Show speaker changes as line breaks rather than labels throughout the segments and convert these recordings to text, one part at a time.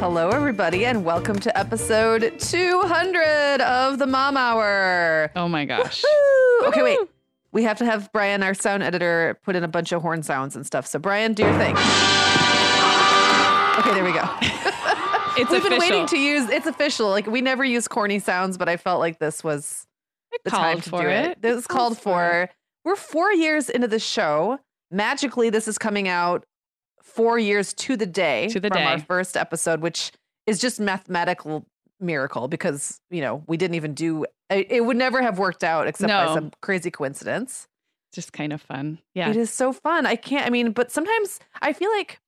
Hello, everybody, and welcome to episode 200 of the Mom Hour.
Oh my gosh.
Woo-hoo! Okay, wait. We have to have Brian, our sound editor, put in a bunch of horn sounds and stuff. So, Brian, do your thing. Okay, there we go.
It's
We've
official.
been waiting to use. It's official. Like we never use corny sounds, but I felt like this was the time to do it.
it.
This
called
for. We're four years into the show. Magically, this is coming out four years to the day
To the
from our first episode, which is just mathematical miracle because you know we didn't even do. It, it would never have worked out except by some crazy coincidence.
Just kind of fun. Yeah.
It is so fun. I can't, I mean, but sometimes I feel like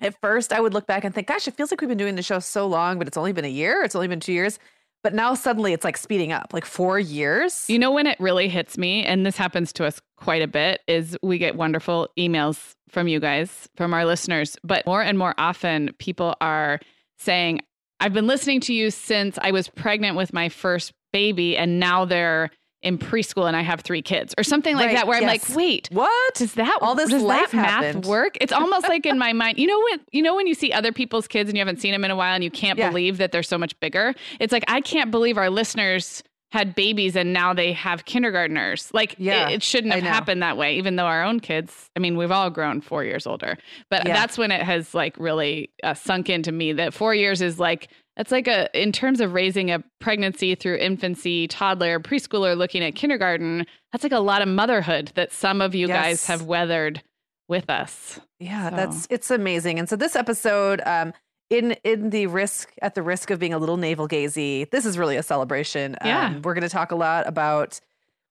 at first I would look back and think, gosh, it feels like we've been doing the show so long, but it's only been a year, it's only been two years. But now suddenly it's like speeding up, like four years.
You know when it really hits me, and this happens to us quite a bit, is we get wonderful emails from you guys, from our listeners. But more and more often, people are saying, I've been listening to you since I was pregnant with my first baby, and now they're in preschool and I have three kids, or something like
Right,
that, where I'm like, wait,
what?
does that
All this
does that math work? It's almost like in my mind, you know when you know when you see other people's kids and you haven't seen them in a while and you can't
Yeah.
believe that they're so much bigger. It's like I can't believe our listeners had babies and now they have kindergartners. Like
Yeah,
it, it shouldn't have happened that way. Even though our own kids, I mean, we've all grown four years older, but
Yeah.
that's when it has like really uh, sunk into me that four years is like. It's like a in terms of raising a pregnancy through infancy, toddler, preschooler, looking at kindergarten. That's like a lot of motherhood that some of you guys have weathered with us.
Yeah,
So-
that's it's amazing. And so this episode, um, in in the risk at the risk of being a little navel gazy, this is really a celebration.
Yeah.
Um, we're going to talk a lot about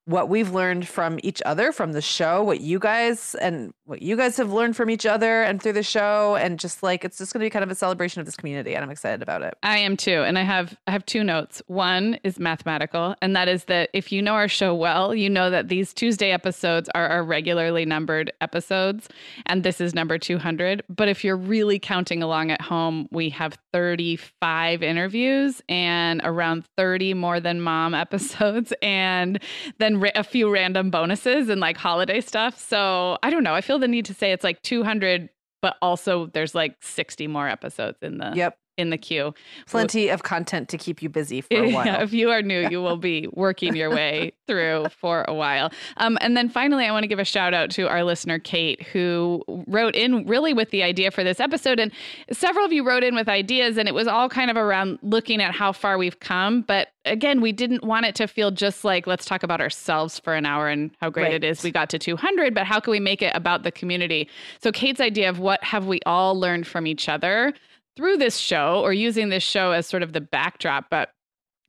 what we've learned from each other from the show, what you guys and what you guys have learned from each other and through the show, and just like it's just going to be kind of a celebration of this community, and I'm excited about it.
I am too, and I have I have two notes. One is mathematical, and that is that if you know our show well, you know that these Tuesday episodes are our regularly numbered episodes, and this is number 200. But if you're really counting along at home, we have 35 interviews and around 30 more than mom episodes, and then a few random bonuses and like holiday stuff. So I don't know. I feel the need to say it's like 200, but also there's like 60 more episodes in the
Yep,
in the queue.
plenty of content to keep you busy for a while.
Yeah, if you are new, you will be working your way through for a while. Um, and then finally, I want to give a shout out to our listener, Kate, who wrote in really with the idea for this episode. And several of you wrote in with ideas, and it was all kind of around looking at how far we've come. But again, we didn't want it to feel just like, let's talk about ourselves for an hour and how great
Right.
it is we got to 200, but how can we make it about the community? So, Kate's idea of what have we all learned from each other through this show or using this show as sort of the backdrop. But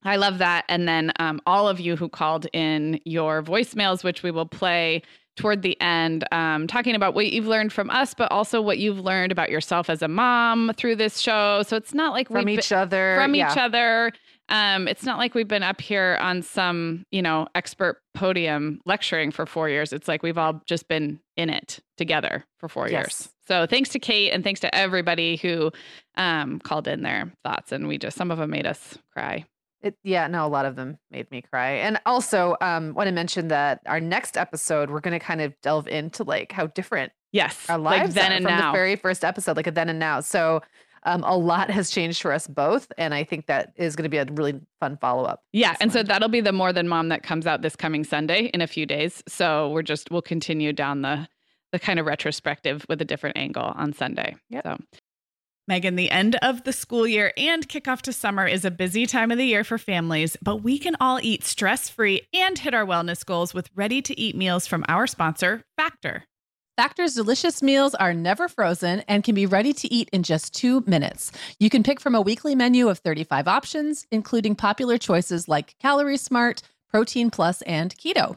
I love that. And then um, all of you who called in your voicemails, which we will play
toward the end, um, talking about what you've learned from us, but also what you've learned about yourself as a mom through this show. So it's not like
from each been, other,
from yeah. each other. Um, it's not like we've been up here on some, you know, expert podium lecturing for four years. It's like we've all just been in it together for four yes. years. So thanks to Kate and thanks to everybody who um, called in their thoughts, and we just some of them made us cry.
It, yeah, no, a lot of them made me cry. And also, um, want to mention that our next episode, we're going to kind of delve into like how different
yes
our lives like then and from now. the very first episode, like a then and now. So um, a lot has changed for us both, and I think that is going to be a really fun follow up.
Yeah, and so that'll be the more than mom that comes out this coming Sunday in a few days. So we're just we'll continue down the the kind of retrospective with a different angle on Sunday.
Yep.
So
Meagan, the end of the school year and kickoff to summer is a busy time of the year for families, but we can all eat stress free and hit our wellness goals with ready to eat meals from our sponsor, Factor.
Factor's delicious meals are never frozen and can be ready to eat in just two minutes. You can pick from a weekly menu of 35 options, including popular choices like Calorie Smart, Protein Plus, and Keto.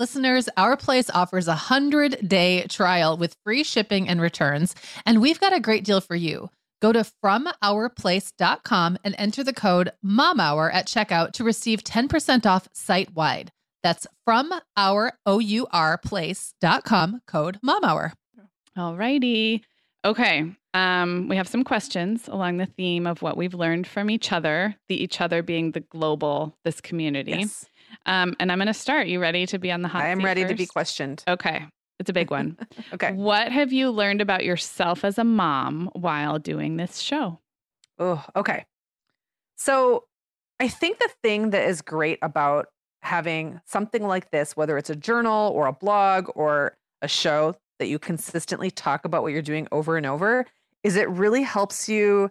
Listeners, Our Place offers a 100 day trial with free shipping and returns, and we've got a great deal for you. Go to FromOurPlace.com and enter the code MOMHOUR at checkout to receive 10% off site wide. That's from our O-U-R-place.com code MOMHOUR.
All righty. Okay. Um, we have some questions along the theme of what we've learned from each other, the each other being the global, this community.
Yes.
Um, and I'm going to start. You ready to be on the hot
I am ready
first?
to be questioned.
Okay. It's a big one.
okay.
What have you learned about yourself as a mom while doing this show?
Oh, okay. So I think the thing that is great about having something like this, whether it's a journal or a blog or a show that you consistently talk about what you're doing over and over, is it really helps you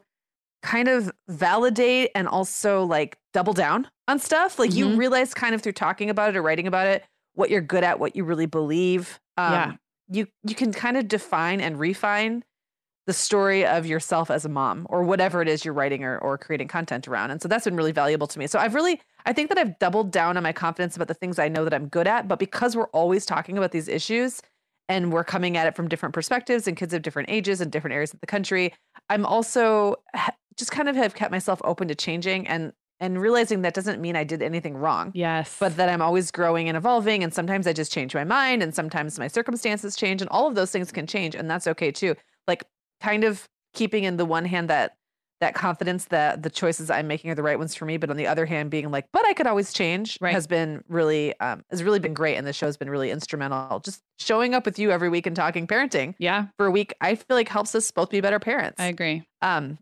kind of validate and also like double down on stuff. Like mm-hmm. you realize kind of through talking about it or writing about it what you're good at, what you really believe.
Um, yeah.
You you can kind of define and refine the story of yourself as a mom or whatever it is you're writing or, or creating content around. And so that's been really valuable to me. So I've really, I think that I've doubled down on my confidence about the things I know that I'm good at. But because we're always talking about these issues and we're coming at it from different perspectives and kids of different ages and different areas of the country, I'm also just kind of have kept myself open to changing and and realizing that doesn't mean I did anything wrong.
Yes.
But that I'm always growing and evolving. And sometimes I just change my mind and sometimes my circumstances change and all of those things can change. And that's okay too. Like kind of keeping in the one hand that that confidence that the choices I'm making are the right ones for me. But on the other hand, being like, but I could always change
Right.
has been really um, has really been great, and the show's been really instrumental. Just showing up with you every week and talking parenting
Yeah,
for a week, I feel like helps us both be better parents.
I agree.
Um,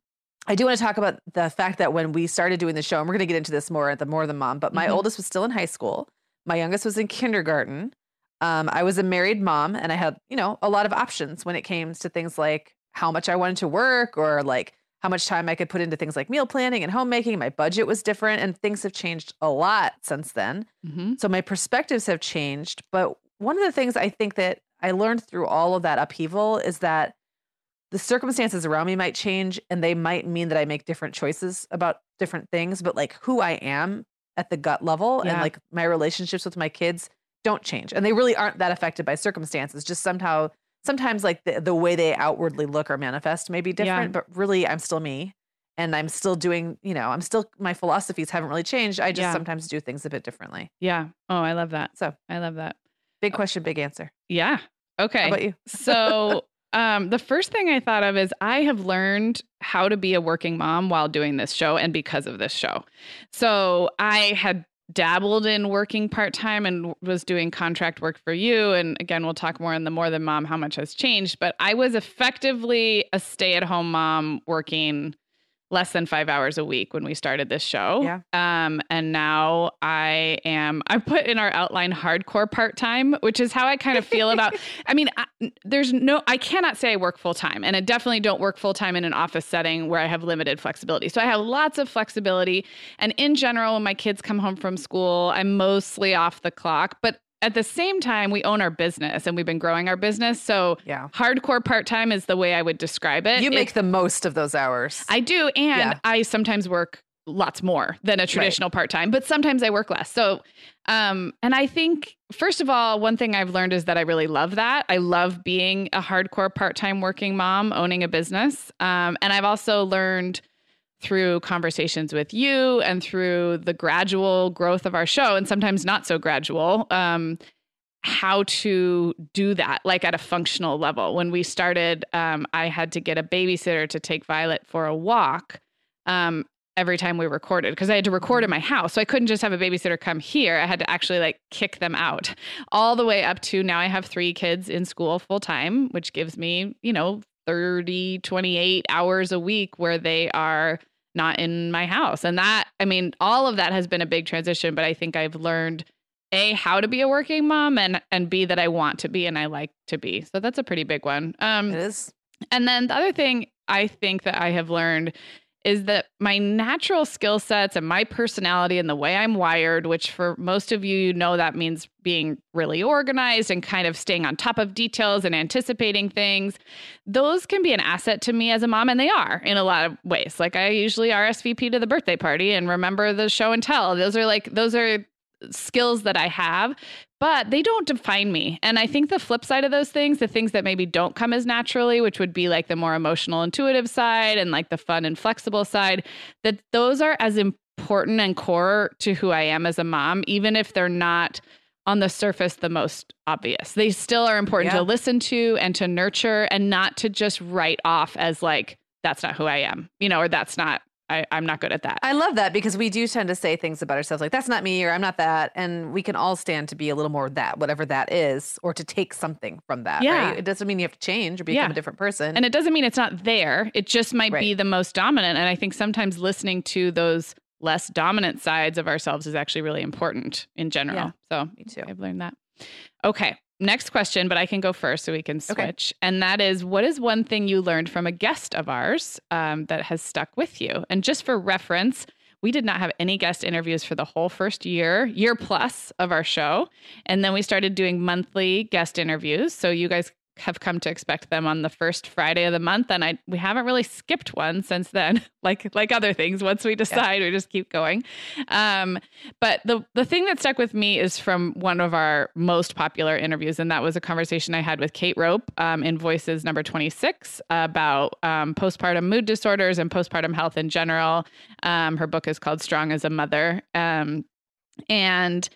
I do want to talk about the fact that when we started doing the show, and we're going to get into this more at the More Than Mom, but my
Mhm.
oldest was still in high school. My youngest was in kindergarten. Um, I was a married mom, and I had, you know, a lot of options when it came to things like how much I wanted to work or like how much time I could put into things like meal planning and homemaking. My budget was different, and things have changed a lot since then.
hmm
So my perspectives have changed. But one of the things I think that I learned through all of that upheaval is that the circumstances around me might change and they might mean that I make different choices about different things, but like who I am at the gut level and like my relationships with my kids don't change. And they really aren't that affected by circumstances. Just somehow sometimes like the, the way they outwardly look or manifest may be different, but really I'm still me. And I'm still doing, you know, I'm still my philosophies haven't really changed. I just
Yeah.
sometimes do things a bit differently.
Yeah. Oh, I love that.
So
I love that.
Big oh. question, big answer.
Yeah. Okay.
How about you?
so um, the first thing I thought of is I have learned how to be a working mom while doing this show and because of this show. So I had dabbled in working part time and was doing contract work for you. And again, we'll talk more in the more than mom how much has changed. But I was effectively a stay at home mom working less than five hours a week when we started this show.
Yeah.
Um, and now I am, I put in our outline hardcore part time, which is how I kind of feel about, I mean, I, there's no, I cannot say I work full time and I definitely don't work full time in an office setting where I have limited flexibility. So I have lots of flexibility. And in general, when my kids come home from school, I'm mostly off the clock, but at the same time, we own our business and we've been growing our business. So
Yeah.
hardcore part time is the way I would describe it.
You
It-
make the most of those hours.
I do. And
Yeah.
I sometimes work lots more than a traditional part time, but sometimes I work less. So, um, and I think, first of all, one thing I've learned is that I really love that. I love being a hardcore part time working mom, owning a business. Um, and I've also learned through conversations with you and through the gradual growth of our show, and sometimes not so gradual, um, how to do that, like at a functional level. When we started, um, I had to get a babysitter to take Violet for a walk um, every time we recorded because I had to record in my house. So I couldn't just have a babysitter come here. I had to actually like kick them out all the way up to now I have three kids in school full time, which gives me, you know, 30, 28 hours a week where they are not in my house. And that, I mean, all of that has been a big transition, but I think I've learned a how to be a working mom and and b that I want to be and I like to be. So that's a pretty big one. Um
it is.
and then the other thing I think that I have learned is that my natural skill sets and my personality and the way I'm wired, which for most of you, you know that means being really organized and kind of staying on top of details and anticipating things, those can be an asset to me as a mom. And they are in a lot of ways. Like I usually RSVP to the birthday party and remember the show and tell. Those are like, those are skills that I have, but they don't define me. And I think the flip side of those things, the things that maybe don't come as naturally, which would be like the more emotional, intuitive side and like the fun and flexible side, that those are as important and core to who I am as a mom, even if they're not on the surface the most obvious. They still are important
Yeah.
to listen to and to nurture and not to just write off as like, that's not who I am, you know, or that's not, I, I'm not good at that.
I love that because we do tend to say things about ourselves like that's not me or I'm not that, and we can all stand to be a little more that, whatever that is, or to take something from that.
Yeah.
right? it doesn't mean you have to change or become
Yeah.
a different person.
And it doesn't mean it's not there. It just might be the most dominant. And I think sometimes listening to those less dominant sides of ourselves is actually really important in general.
Yeah.
So
me too.
I've learned that. Okay. Next question, but I can go first so we can
Okay.
switch. And that is what is one thing you learned from a guest of ours um, that has stuck with you? And just for reference, we did not have any guest interviews for the whole first year, year plus of our show. And then we started doing monthly guest interviews. So you guys have come to expect them on the first Friday of the month. And I we haven't really skipped one since then, like like other things. Once we decide, we just keep going. Um, but the the thing that stuck with me is from one of our most popular interviews, and that was a conversation I had with Kate Rope um, in Voices number twenty six about um, postpartum mood disorders and postpartum health in general. Um, her book is called Strong as a Mother, um, and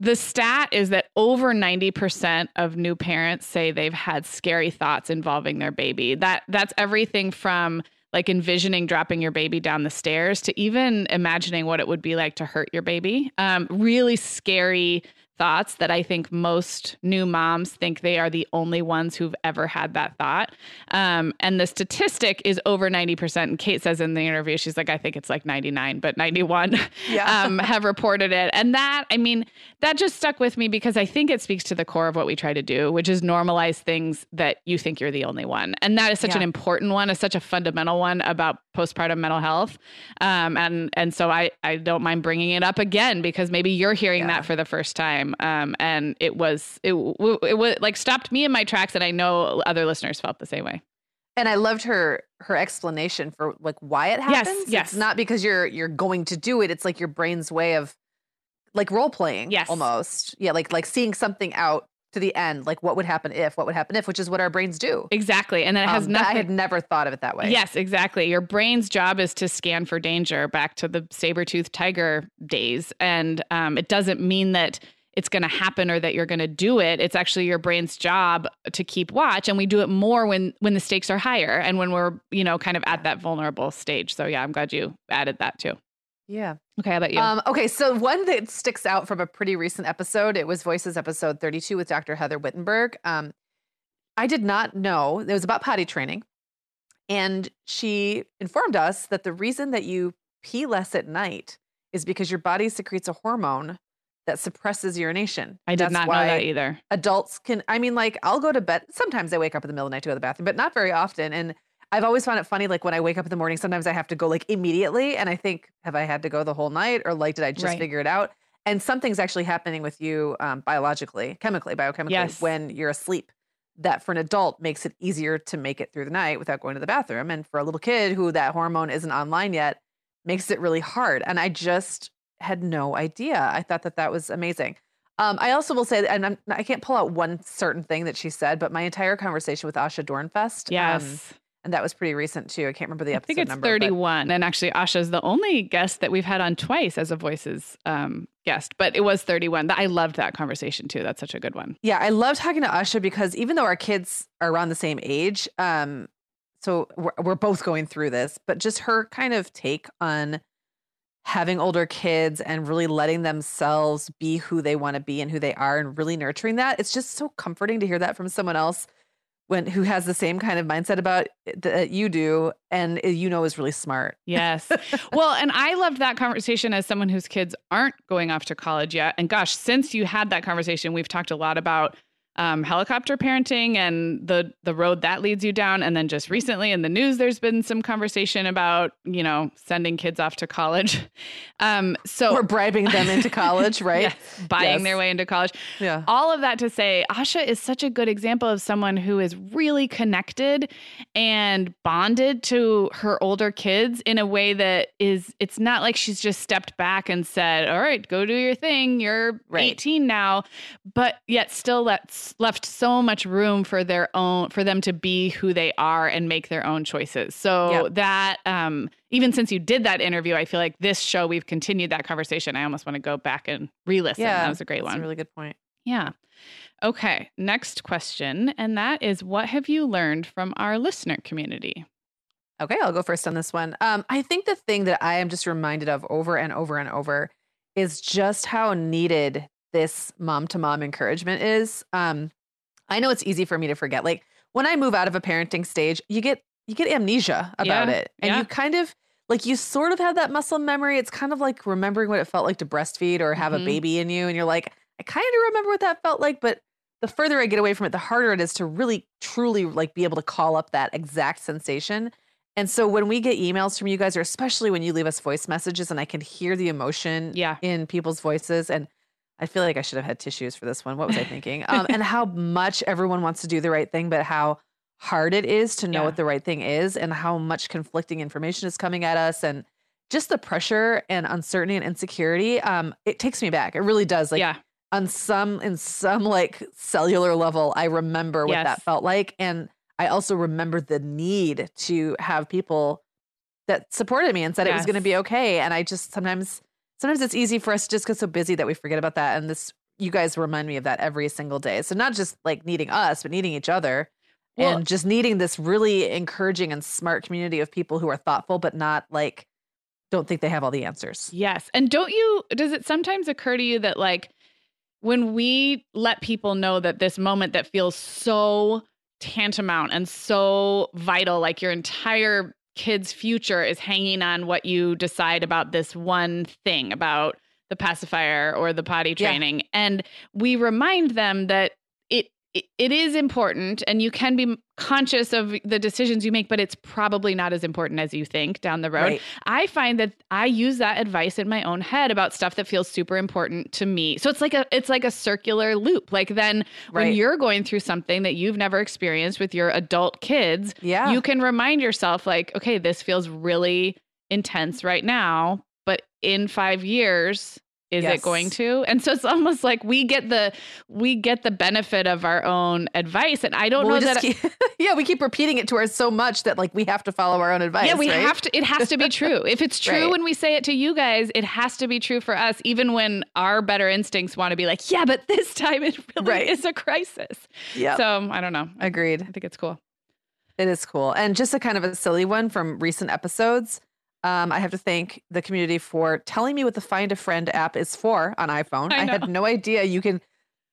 the stat is that over 90% of new parents say they've had scary thoughts involving their baby. That that's everything from like envisioning dropping your baby down the stairs to even imagining what it would be like to hurt your baby. Um, really scary thoughts that I think most new moms think they are the only ones who've ever had that thought. Um, and the statistic is over 90%. And Kate says in the interview, she's like, I think it's like 99, but 91 yeah. um, have reported it. And that, I mean, that just stuck with me because I think it speaks to the core of what we try to do, which is normalize things that you think you're the only one. And that is such yeah. an important one, is such a fundamental one about postpartum mental health. Um, and, and so I, I don't mind bringing it up again because maybe you're hearing yeah. that for the first time time, um, and it was it it was like stopped me in my tracks, and I know other listeners felt the same way.
And I loved her her explanation for like why it happens.
Yes, yes.
It's not because you're you're going to do it. It's like your brain's way of like role playing.
Yes,
almost. Yeah, like like seeing something out to the end like what would happen if what would happen if which is what our brains do
exactly and then it has um, nothing
i had never thought of it that way
yes exactly your brain's job is to scan for danger back to the saber-toothed tiger days and um, it doesn't mean that it's going to happen or that you're going to do it. It's actually your brain's job to keep watch and we do it more when when the stakes are higher and when we're you know kind of at that vulnerable stage. So yeah i'm glad you added that too.
Yeah.
Okay how about you?
Um, okay so one that sticks out from a pretty recent episode it was voices episode 32 with dr heather wittenberg. Um, i did not know it was about potty training and she informed us that the reason that you pee less at night is because your body secretes a hormone that suppresses urination.
I did That's not know that either.
Adults can, I mean, like I'll go to bed. Sometimes I wake up in the middle of the night to go to the bathroom, but not very often. And I've always found it funny, like when I wake up in the morning, sometimes I have to go like immediately. And I think, have I had to go the whole night or like, did I just right. figure it out? And something's actually happening with you um, biologically, chemically, biochemically,
yes.
when you're asleep. That for an adult makes it easier to make it through the night without going to the bathroom. And for a little kid who that hormone isn't online yet, makes it really hard. And I just had no idea. I thought that that was amazing. Um, I also will say, and I'm, I can't pull out one certain thing that she said, but my entire conversation with Asha Dornfest.
Um, yes.
Um, and that was pretty recent too. I can't remember the episode
I think it's
number,
31. But... And actually, Asha is the only guest that we've had on twice as a voices um, guest, but it was 31. I loved that conversation too. That's such a good one.
Yeah, I love talking to Asha because even though our kids are around the same age, um, so we're, we're both going through this, but just her kind of take on having older kids and really letting themselves be who they want to be and who they are and really nurturing that. It's just so comforting to hear that from someone else when who has the same kind of mindset about that uh, you do and you know is really smart.
Yes. well, and I loved that conversation as someone whose kids aren't going off to college yet. And gosh, since you had that conversation, we've talked a lot about um, helicopter parenting and the the road that leads you down. And then just recently in the news, there's been some conversation about you know sending kids off to college. Um, so
we're bribing them into college, right? yes,
buying yes. their way into college.
Yeah.
All of that to say, Asha is such a good example of someone who is really connected and bonded to her older kids in a way that is. It's not like she's just stepped back and said, "All right, go do your thing. You're right. 18 now," but yet still lets left so much room for their own for them to be who they are and make their own choices. So yep. that um even since you did that interview, I feel like this show we've continued that conversation. I almost want to go back and re-listen. Yeah, that was a great one.
a really good point.
Yeah. Okay, next question, and that is what have you learned from our listener community?
Okay, I'll go first on this one. Um, I think the thing that I am just reminded of over and over and over is just how needed this mom to mom encouragement is. Um, I know it's easy for me to forget. Like when I move out of a parenting stage, you get you get amnesia about
yeah,
it, and
yeah.
you kind of like you sort of have that muscle memory. It's kind of like remembering what it felt like to breastfeed or have mm-hmm. a baby in you, and you're like, I kind of remember what that felt like, but the further I get away from it, the harder it is to really truly like be able to call up that exact sensation. And so when we get emails from you guys, or especially when you leave us voice messages and I can hear the emotion
yeah.
in people's voices and I feel like I should have had tissues for this one. What was I thinking? Um, and how much everyone wants to do the right thing, but how hard it is to know yeah. what the right thing is, and how much conflicting information is coming at us, and just the pressure and uncertainty and insecurity. Um, it takes me back. It really does. Like,
yeah.
on some, in some like cellular level, I remember what
yes.
that felt like, and I also remember the need to have people that supported me and said yes. it was going to be okay. And I just sometimes sometimes it's easy for us to just get so busy that we forget about that. And this, you guys remind me of that every single day. So not just like needing us, but needing each other well, and just needing this really encouraging and smart community of people who are thoughtful but not like don't think they have all the answers.
Yes. And don't you does it sometimes occur to you that like when we let people know that this moment that feels so tantamount and so vital like your entire kid's future is hanging on what you decide about this one thing about the pacifier or the potty training. Yeah. And we remind them that it is important and you can be conscious of the decisions you make but it's probably not as important as you think down the road right. i find that i use that advice in my own head about stuff that feels super important to me so it's like a it's like a circular loop like then right. when you're going through something that you've never experienced with your adult kids
yeah
you can remind yourself like okay this feels really intense right now but in 5 years is yes. it going to? And so it's almost like we get the we get the benefit of our own advice. And i don't well, know that
keep, yeah we keep repeating it to us so much that like we have to follow our own advice
yeah we
right?
have to it has to be true. If it's true right. when we say it to you guys it has to be true for us even when our better instincts want to be like yeah but this time it really right. is a crisis. Yeah so i don't know.
Agreed.
I think it's cool.
It is cool. And just a kind of a silly one from recent episodes um, I have to thank the community for telling me what the Find a Friend app is for on iPhone. I, I had no idea you can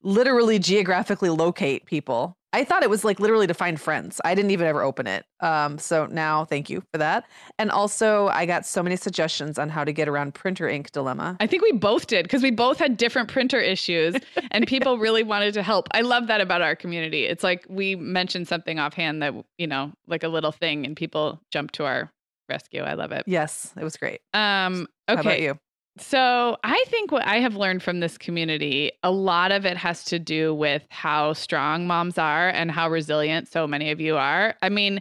literally geographically locate people. I thought it was like literally to find friends. I didn't even ever open it. Um, so now thank you for that. And also, I got so many suggestions on how to get around printer ink dilemma.
I think we both did because we both had different printer issues and people really wanted to help. I love that about our community. It's like we mentioned something offhand that, you know, like a little thing and people jump to our rescue. I love it.
Yes, it was great.
Um, okay. How
about you?
So I think what I have learned from this community, a lot of it has to do with how strong moms are and how resilient so many of you are. I mean,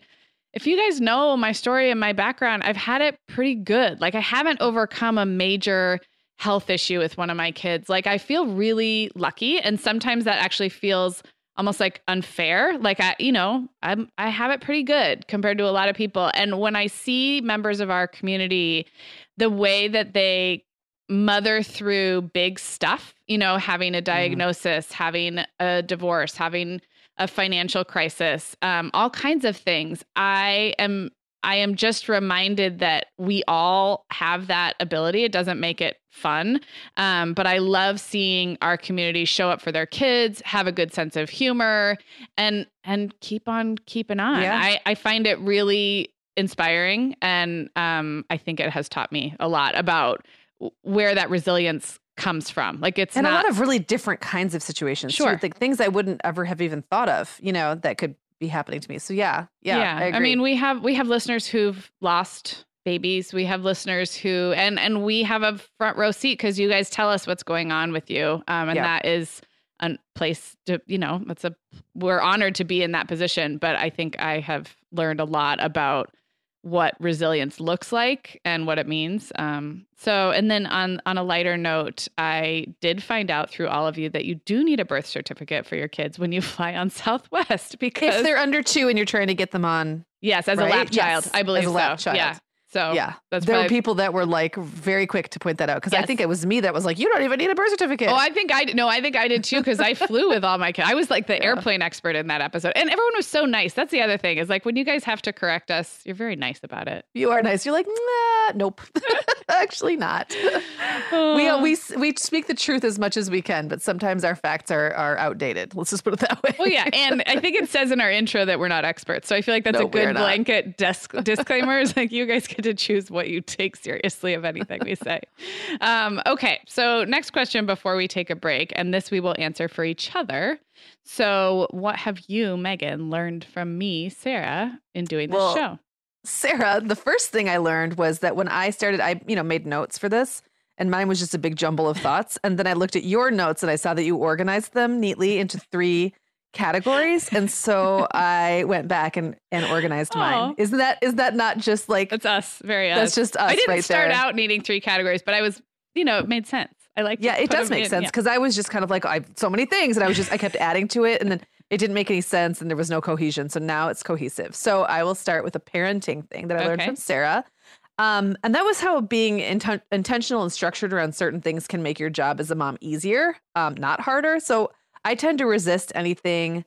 if you guys know my story and my background, I've had it pretty good. Like I haven't overcome a major health issue with one of my kids. Like I feel really lucky and sometimes that actually feels almost like unfair like i you know i'm i have it pretty good compared to a lot of people and when i see members of our community the way that they mother through big stuff you know having a mm-hmm. diagnosis mm. having a divorce having a financial crisis um, all kinds of things i am I am just reminded that we all have that ability. It doesn't make it fun, um, but I love seeing our community show up for their kids, have a good sense of humor, and and keep on keeping on. Yeah. I, I find it really inspiring, and um, I think it has taught me a lot about where that resilience comes from. Like it's
and
not,
a lot of really different kinds of situations.
Sure,
like things I wouldn't ever have even thought of. You know, that could be happening to me. So yeah, yeah, yeah. I, I,
mean, we have we have listeners who've lost babies. We have listeners who and and we have a front row seat because you guys tell us what's going on with you, um, and yeah. that is a place to you know that's a we're honored to be in that position. But I think I have learned a lot about what resilience looks like and what it means. Um, so, and then on on a lighter note, I did find out through all of you that you do need a birth certificate for your kids when you fly on Southwest because
if they're under two and you're trying to get them on.
Yes, as right? a lap child,
yes,
I believe
as a lap
so.
Child.
Yeah. So
yeah, there were people that were like very quick to point that out because yes. I think it was me that was like, you don't even need a birth certificate.
Oh, I think I no, I think I did too because I flew with all my kids. I was like the yeah. airplane expert in that episode, and everyone was so nice. That's the other thing is like when you guys have to correct us, you're very nice about it.
You are nice. You're like, nah, nope, actually not. we uh, we we speak the truth as much as we can, but sometimes our facts are are outdated. Let's just put it that way.
Well, yeah, and I think it says in our intro that we're not experts, so I feel like that's a good blanket disc- disclaimer. Is like you guys get to choose what you take seriously of anything we say. Um, okay, so next question before we take a break, and this we will answer for each other. So, what have you, Meagan, learned from me, Sarah, in doing this well, show?
Sarah, the first thing I learned was that when I started, I you know made notes for this, and mine was just a big jumble of thoughts. And then I looked at your notes and I saw that you organized them neatly into three categories and so i went back and and organized mine isn't that is that not just like
that's us very
us. that's just us
i didn't
right
start
there.
out needing three categories but i was you know it made sense i like
yeah it does make in, sense because yeah. i was just kind of like i have so many things and i was just i kept adding to it and then it didn't make any sense and there was no cohesion so now it's cohesive so i will start with a parenting thing that i okay. learned from sarah um, and that was how being int- intentional and structured around certain things can make your job as a mom easier, um, not harder. So I tend to resist anything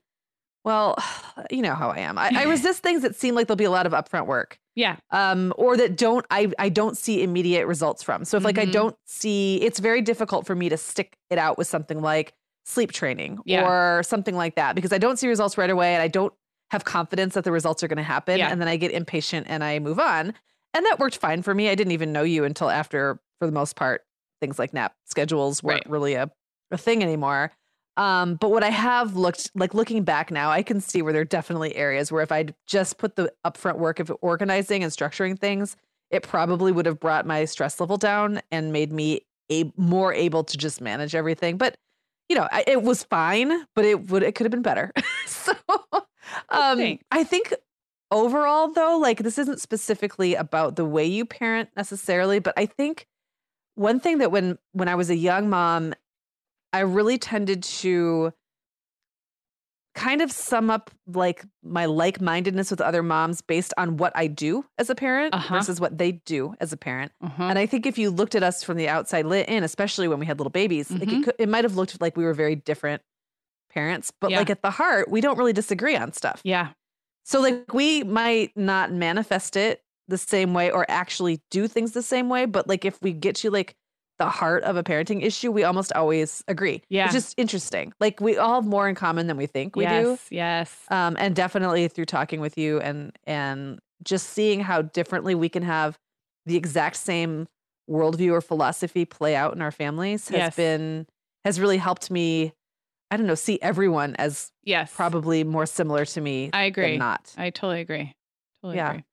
Well, you know how I am. I, I resist things that seem like there'll be a lot of upfront work.
Yeah.
Um, or that don't I I don't see immediate results from. So if like I
Mhm.
don't see, it's very difficult for me to stick it out with something like sleep training
Yeah.
or something like that because I don't see results right away and I don't have confidence that the results are going to happen
Yeah.
and then I get impatient and I move on. And that worked fine for me. I didn't even know you until after, for the most part, things like nap schedules weren't
Right.
really a, a thing anymore. Um, but what I have looked like looking back now, I can see where there are definitely areas where if I'd just put the upfront work of organizing and structuring things, it probably would have brought my stress level down and made me a more able to just manage everything. But you know, I, it was fine, but it would it could have been better. so, um. I think overall though, like this isn't specifically about the way you parent necessarily, but I think one thing that when when I was a young mom, I really tended to kind of sum up like my like-mindedness with other moms based on what I do as a parent
Uh-huh.
versus what they do as a parent.
Uh-huh.
And I think if you looked at us from the outside lit in, especially when we had little babies, like it,
Mhm.
could, it might have looked like we were very different parents, but
Yeah.
like at the heart, we don't really disagree on stuff.
yeah.
So like we might not manifest it the same way or actually do things the same way, but like if we get to like the heart of a parenting issue, we almost always agree.
Yeah.
It's just interesting. Like we all have more in common than we think we
yes.
do.
Yes. Yes.
Um, and definitely through talking with you and and just seeing how differently we can have the exact same worldview or philosophy play out in our families has
Yes.
been has really helped me. I don't know, see everyone as
yes.
probably more similar to me.
I agree.
Than not.
I totally agree. Totally
Yeah.
agree.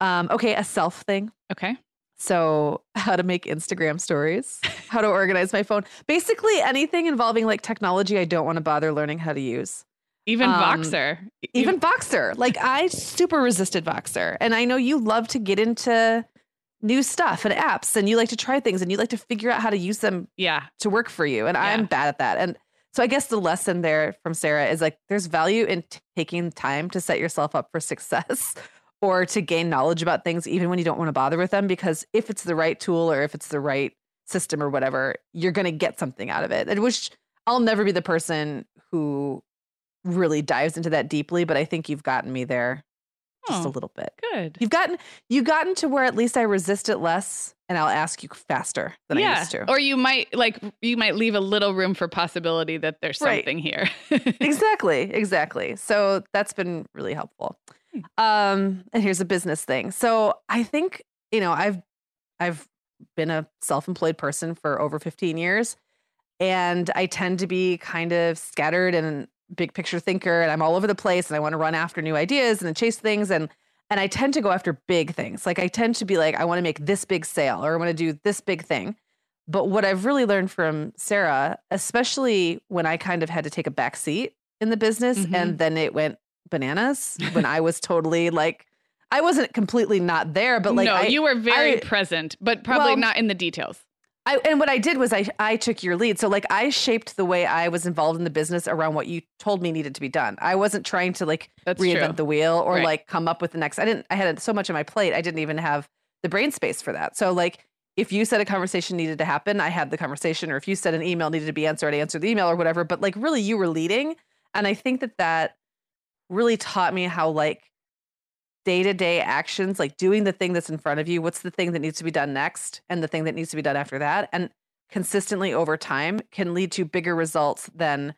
Um, okay, a self thing.
Okay.
So, how to make Instagram stories, how to organize my phone. Basically, anything involving like technology I don't want to bother learning how to use.
Even
Um,
Voxer.
Even Voxer. Like, I super resisted Voxer. And I know you love to get into new stuff and apps and you like to try things and you like to figure out how to use them
yeah.
to work for you. And
Yeah.
I'm bad at that. And so I guess the lesson there from Sarah is like there's value in t- taking time to set yourself up for success or to gain knowledge about things even when you don't want to bother with them because if it's the right tool or if it's the right system or whatever, you're going to get something out of it. And which I'll never be the person who really dives into that deeply, but I think you've gotten me there just a
Oh,
little bit.
good.
You've gotten you've gotten to where at least I resist it less and I'll ask you faster than I used to.
Or you might like you might leave a little room for possibility that there's
Right.
something here.
exactly exactly so that's been really helpful. Um and here's a business thing. So i think you know i've i've been a self-employed person for over 15 years and i tend to be kind of scattered and big picture thinker and i'm all over the place and i want to run after new ideas and chase things and and i tend to go after big things. Like i tend to be like i want to make this big sale or i want to do this big thing. But what I've really learned from Sarah, especially when I kind of had to take a back seat in the business
Mhm.
and then it went bananas when I was totally like, I wasn't completely not there, but like,
no,
I,
you were very
I-
present, but probably
Well,
not in the details.
I, and what I did was I, I took your lead. So like I shaped the way I was involved in the business around what you told me needed to be done. I wasn't trying to like
That's
reinvent
true.
the wheel or
Right.
like come up with the next. I didn't, I had so much on my plate. I didn't even have the brain space for that. So like if you said a conversation needed to happen, I had the conversation, or if you said an email needed to be answered, I answered the email or whatever. But like really you were leading. And I think that that really taught me how like day to day actions, like doing the thing that's in front of you, what's the thing that needs to be done next and the thing that needs to be done after that. And consistently over time can lead to bigger results than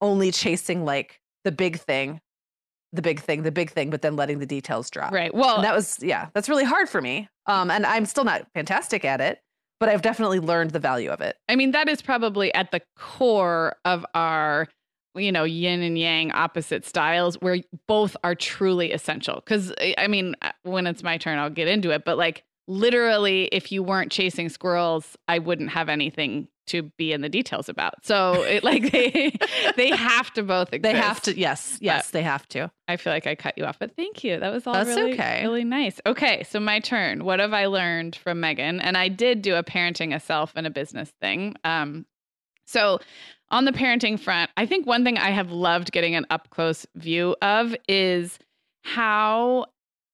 only chasing like the big thing, the big thing, the big thing, but then letting the details drop.
Right. Well,
And that was, yeah, that's really hard for me. Um, and I'm still not fantastic at it, but I've definitely learned the value of it.
I mean, that is probably at the core of our, you know, yin and yang opposite styles where both are truly essential. Because, I mean, uh, when it's my turn, I'll get into it. But like, literally, if you weren't chasing squirrels, I wouldn't have anything to be in the details about. So, it, like, they, they have to both exist.
They have to, yes, yes, they have to.
I feel like I cut you off, but thank you. That was all
That's
really,
okay.
really nice. Okay, so my turn. What have I learned from Meagan? And I did do a parenting a self and a business thing. Um, so on the parenting front, I think one thing I have loved getting an up close view of is how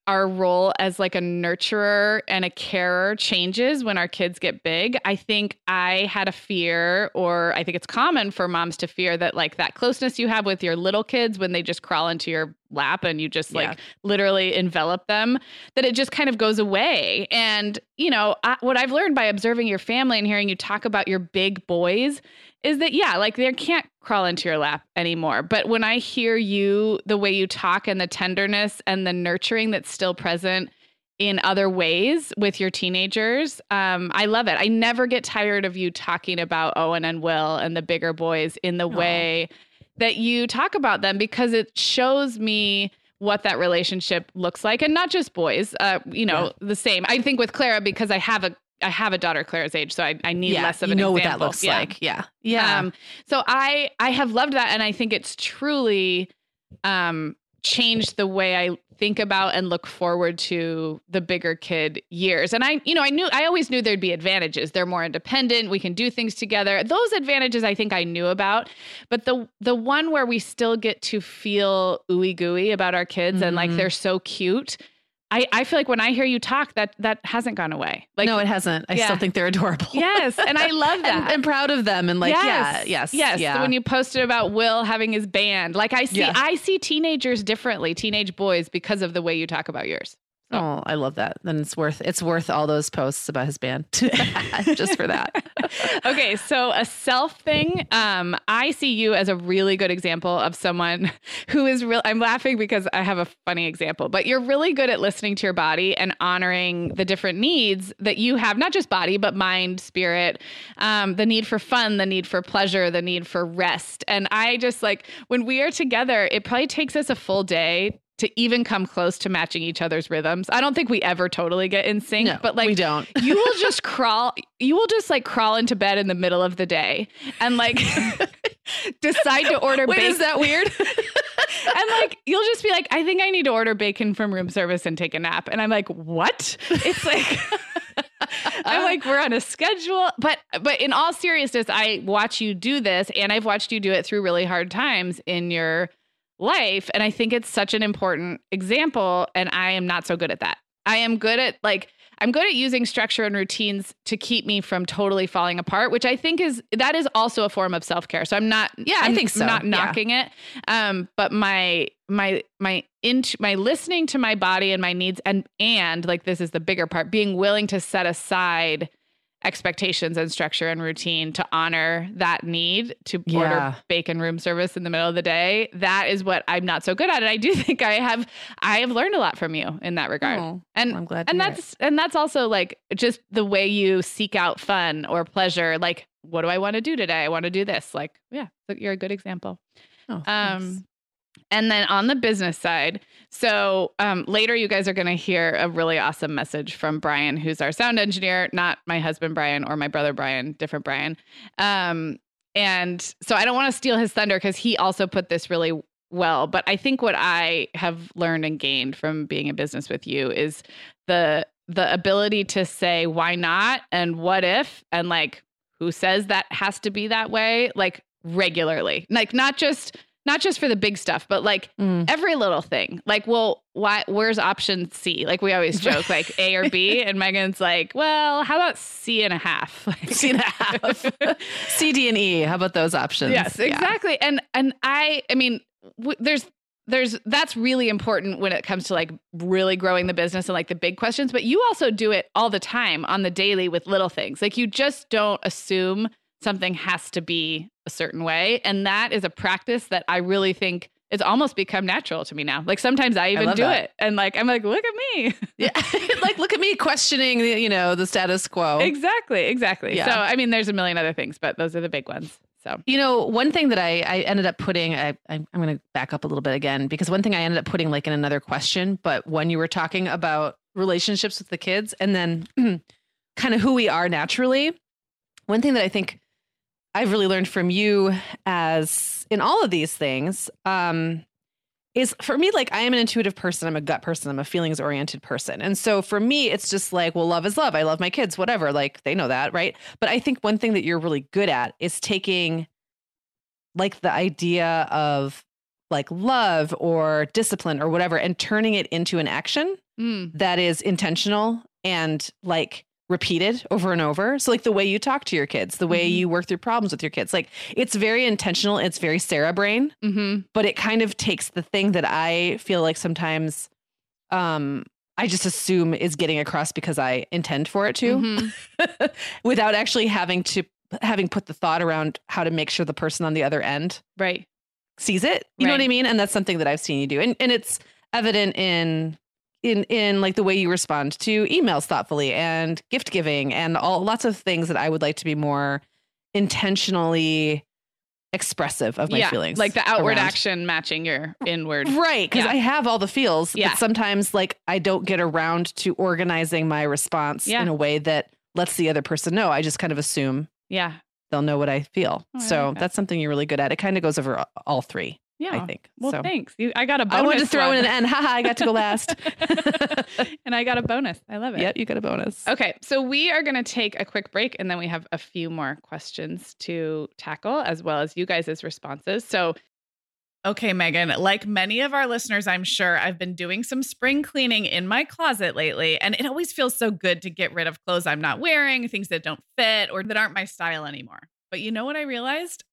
our role as like a nurturer and a carer changes when our kids get big. I think I had a fear, or I think it's common for moms to fear that like that closeness you have with your little kids when they just crawl into your lap and you just like yeah. literally envelop them, that it just kind of goes away. And, you know, I, what I've learned by observing your family and hearing you talk about your big boys is that yeah, like they can't crawl into your lap anymore. But when I hear you, the way you talk and the tenderness and the nurturing that's still present in other ways with your teenagers, um, I love it. I never get tired of you talking about Owen and Will and the bigger boys in the Aww. way that you talk about them because it shows me what that relationship looks like and not just boys uh, you know yeah. the same i think with clara because i have a I have a daughter Clara's age, so I, I need
yeah,
less of
you
an
know
example.
what that looks yeah. like. Yeah. Yeah. Um,
so I I have loved that and I think it's truly um changed the way I think about and look forward to the bigger kid years. And I, you know, I knew I always knew there'd be advantages. They're more independent, we can do things together. Those advantages I think I knew about. But the the one where we still get to feel ooey gooey about our kids mm-hmm. and like mm-hmm. they're so cute I, I feel like when I hear you talk, that that hasn't gone away. Like
no, it hasn't. I yeah. still think they're adorable.
Yes, and I love that.
and, and, proud of them. And like, yes. yeah, yes,
yes.
Yeah.
when you posted about Will having his band, like I see, yeah. I see teenagers differently, teenage boys, because of the way you talk about yours.
So. Oh, I love that. Then it's worth it's worth all those posts about his band just for that.
okay, so a self thing. Um, I see you as a really good example of someone who is real. I'm laughing because I have a funny example, but you're really good at listening to your body and honoring the different needs that you have, not just body but mind, spirit, um, the need for fun, the need for pleasure, the need for rest. And I just like when we are together, it probably takes us a full day to even come close to matching each other's rhythms. I don't think we ever totally get in sync,
no,
but like
we don't.
you will just crawl you will just like crawl into bed in the middle of the day and like decide to order
Wait,
bacon.
is that weird?
and like you'll just be like, I think I need to order bacon from room service and take a nap. And I'm like, what? It's like I'm like, we're on a schedule. But but in all seriousness, I watch you do this and I've watched you do it through really hard times in your life. And I think it's such an important example. And I am not so good at that. I am good at like, I'm good at using structure and routines to keep me from totally falling apart, which I think is that is also a form of self care. So I'm not,
yeah,
I'm
I think so.
Not knocking
yeah.
it, um, but my my my into my listening to my body and my needs, and and like this is the bigger part, being willing to set aside expectations and structure and routine to honor that need to yeah. order bacon room service in the middle of the day. That is what i'm not so good at and i do think i have i have learned a lot from you in that regard.
Oh,
and
i'm glad
and that's
it.
and that's also like just the way you seek out fun or pleasure like what do i want to do today? I want to do this. Like yeah you're a good example.
Oh, um
and then on the business side, so um, later you guys are going to hear a really awesome message from Brian, who's our sound engineer, not my husband Brian or my brother Brian, different Brian. Um, and so I don't want to steal his thunder because he also put this really well. But I think what I have learned and gained from being in business with you is the the ability to say why not and what if and like who says that has to be that way like regularly like not just not just for the big stuff, but like mm. every little thing. Like, well, why? Where's option C? Like we always joke, like A or B, and Meagan's like, well, how about C and a half?
Like, C and a half, C, D, and E. How about those options?
Yes, exactly. Yeah. And and I, I mean, w- there's there's that's really important when it comes to like really growing the business and like the big questions but you also do it all the time on the daily with little things like you just don't assume something has to be a certain way. And that is a practice that I really think it's almost become natural to me now. Like sometimes I even I do that. it, and like I'm like, look at me.
Yeah, like look at me questioning, the, you know, the status quo.
Exactly, exactly. Yeah. So I mean, there's a million other things, but those are the big ones. So
you know, one thing that I I ended up putting, I, I am going to back up a little bit again because one thing I ended up putting like in another question, but when you were talking about relationships with the kids, and then kind of who we are naturally, one thing that I think I've really learned from you as in all of these things um, is for me, like I am an intuitive person. I'm a gut person. I'm a feelings oriented person. And so for me, it's just like, well, love is love. I love my kids, whatever. Like they know that, right? But I think one thing that you're really good at is taking like the idea of like love or discipline or whatever and turning it into an action
Mm.
that is intentional and like repeated over and over. So like the way you talk to your kids, the way
Mhm.
you work through problems with your kids, like it's very intentional. It's very Sarah brain,
Mm-hmm.
but it kind of takes the thing that I feel like sometimes um I just assume is getting across because I intend for it to
Mm-hmm.
without actually having to having put the thought around how to make sure the person on the other end
Right.
sees it. You know what I mean? And that's something that I've seen you do. And and it's evident in in in like the way you respond to emails thoughtfully and gift giving and all lots of things that I would like to be more intentionally expressive of my
yeah.
feelings.
Like the outward
around.
action matching your inward.
Right, because
Yeah.
I have all the feels,
Yeah.
but sometimes like I don't get around to organizing my response
Yeah.
in a way that lets the other person know. I just kind of assume
Yeah.
they'll know what I feel.
Oh, I
so
like that.
that's something you're really good at. It kind of goes over all three,
Yeah.
I think.
Well,
so
thanks. You, I got a bonus.
I wanted to throw
one.
in an end. Haha, I got to go last.
and I got a bonus. I love it.
yep, you got a bonus.
Okay, so we are going to take a quick break and then we have a few more questions to tackle as well as you guys' responses. So, okay, Meagan, like many of our listeners, I'm sure I've been doing some spring cleaning in my closet lately, and it always feels so good to get rid of clothes I'm not wearing, things that don't fit or that aren't my style anymore. But you know what I realized?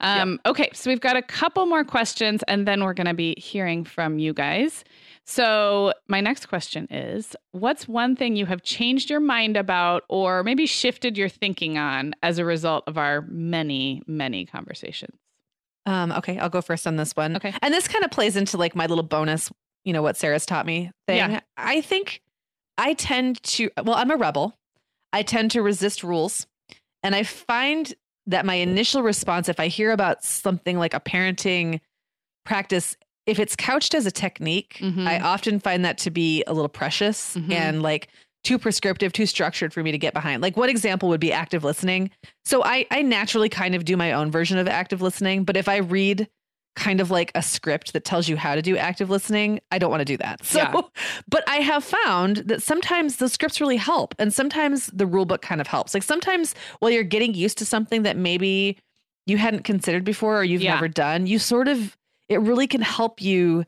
Um, Okay, so we've got a couple more questions and then we're going to be hearing from you guys. So, my next question is What's one thing you have changed your mind about or maybe shifted your thinking on as a result of our many, many conversations?
Um, okay, I'll go first on this one.
Okay.
And this kind of plays into like my little bonus, you know, what Sarah's taught me thing.
Yeah.
I think I tend to, well, I'm a rebel. I tend to resist rules. And I find that my initial response, if I hear about something like a parenting practice, if it's couched as a technique,
Mhm.
I often find that to be a little precious
Mhm.
and like too prescriptive, too structured for me to get behind. Like what example would be active listening? So I I naturally kind of do my own version of active listening, but if I read kind of like a script that tells you how to do active listening, I don't want to do that. So
Yeah.
but I have found that sometimes the scripts really help and sometimes the rule book kind of helps. Like sometimes while you're getting used to something that maybe you hadn't considered before or you've
Yeah.
never done, you sort of it really can help you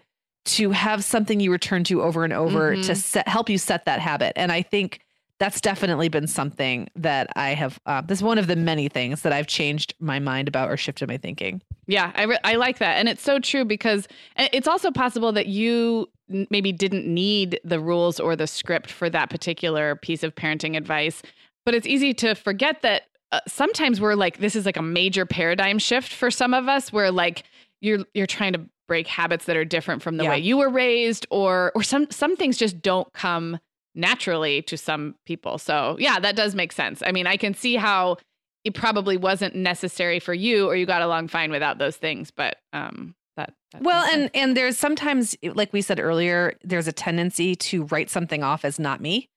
to have something you return to over and over to
Mhm.
set, help you set that habit. And I think that's definitely been something that I have. Uh, this is one of the many things that I've changed my mind about or shifted my thinking.
Yeah, I re- I like that, and it's so true because it's also possible that you maybe didn't need the rules or the script for that particular piece of parenting advice, but it's easy to forget that uh, sometimes we're like this is like a major paradigm shift for some of us where like you're you're trying to break habits that are different from the yeah. way you were raised or or some some things just don't come naturally to some people. So, yeah, that does make sense. I mean, I can see how it probably wasn't necessary for you or you got along fine without those things, but um that, that
well and and there's sometimes like we said earlier there's a tendency to write something off as not me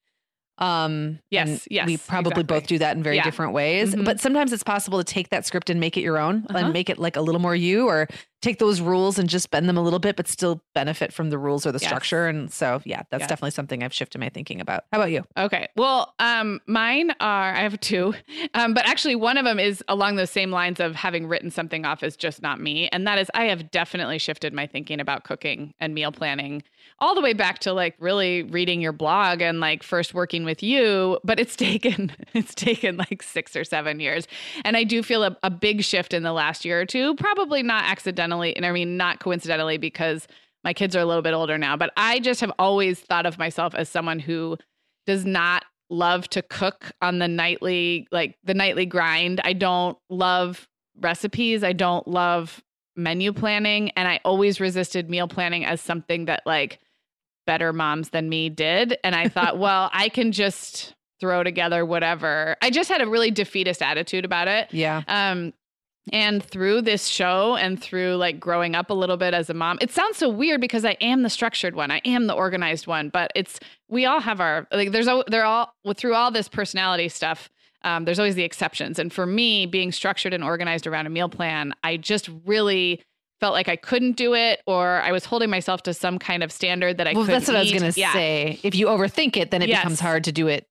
um, yes, yes.
We probably
exactly.
both do that in very yeah. different ways. Mm-hmm. But sometimes it's possible to take that script and make it your own uh-huh. and make it like a little more you or take those rules and just bend them a little bit, but still benefit from the rules or the yes. structure. And so, yeah, that's yes. definitely something I've shifted my thinking about. How about you?
Okay. Well, um, mine are, I have two, um, but actually one of them is along those same lines of having written something off as just not me. And that is, I have definitely shifted my thinking about cooking and meal planning all the way back to like really reading your blog and like first working with you but it's taken it's taken like six or seven years and i do feel a, a big shift in the last year or two probably not accidentally and i mean not coincidentally because my kids are a little bit older now but i just have always thought of myself as someone who does not love to cook on the nightly like the nightly grind i don't love recipes i don't love menu planning and i always resisted meal planning as something that like better moms than me did. And I thought, well, I can just throw together whatever. I just had a really defeatist attitude about it.
Yeah.
Um, and through this show and through like growing up a little bit as a mom, it sounds so weird because I am the structured one. I am the organized one, but it's we all have our like there's a they're all through all this personality stuff. Um, there's always the exceptions. And for me, being structured and organized around a meal plan, I just really felt like I couldn't do it or I was holding myself to some kind of standard that I well,
that's what
meet.
I was going to
yeah.
say. If you overthink it, then it yes. becomes hard to do it.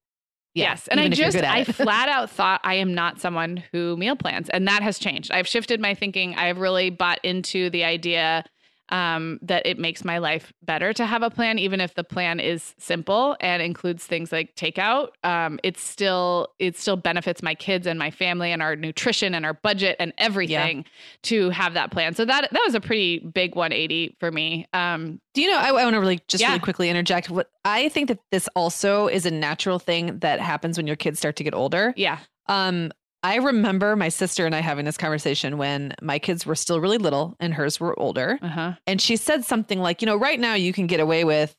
Yeah, yes. And I just, I flat out thought I am not someone who meal plans. And that has changed. I've shifted my thinking. I've really bought into the idea um, that it makes my life better to have a plan, even if the plan is simple and includes things like takeout. Um, it's still it still benefits my kids and my family and our nutrition and our budget and everything yeah. to have that plan. So that that was a pretty big 180 for me. Um,
Do you know? I, I want to really just yeah. really quickly interject. What I think that this also is a natural thing that happens when your kids start to get older.
Yeah.
Um, I remember my sister and I having this conversation when my kids were still really little and hers were older. Uh-huh. And she said something like, you know, right now you can get away with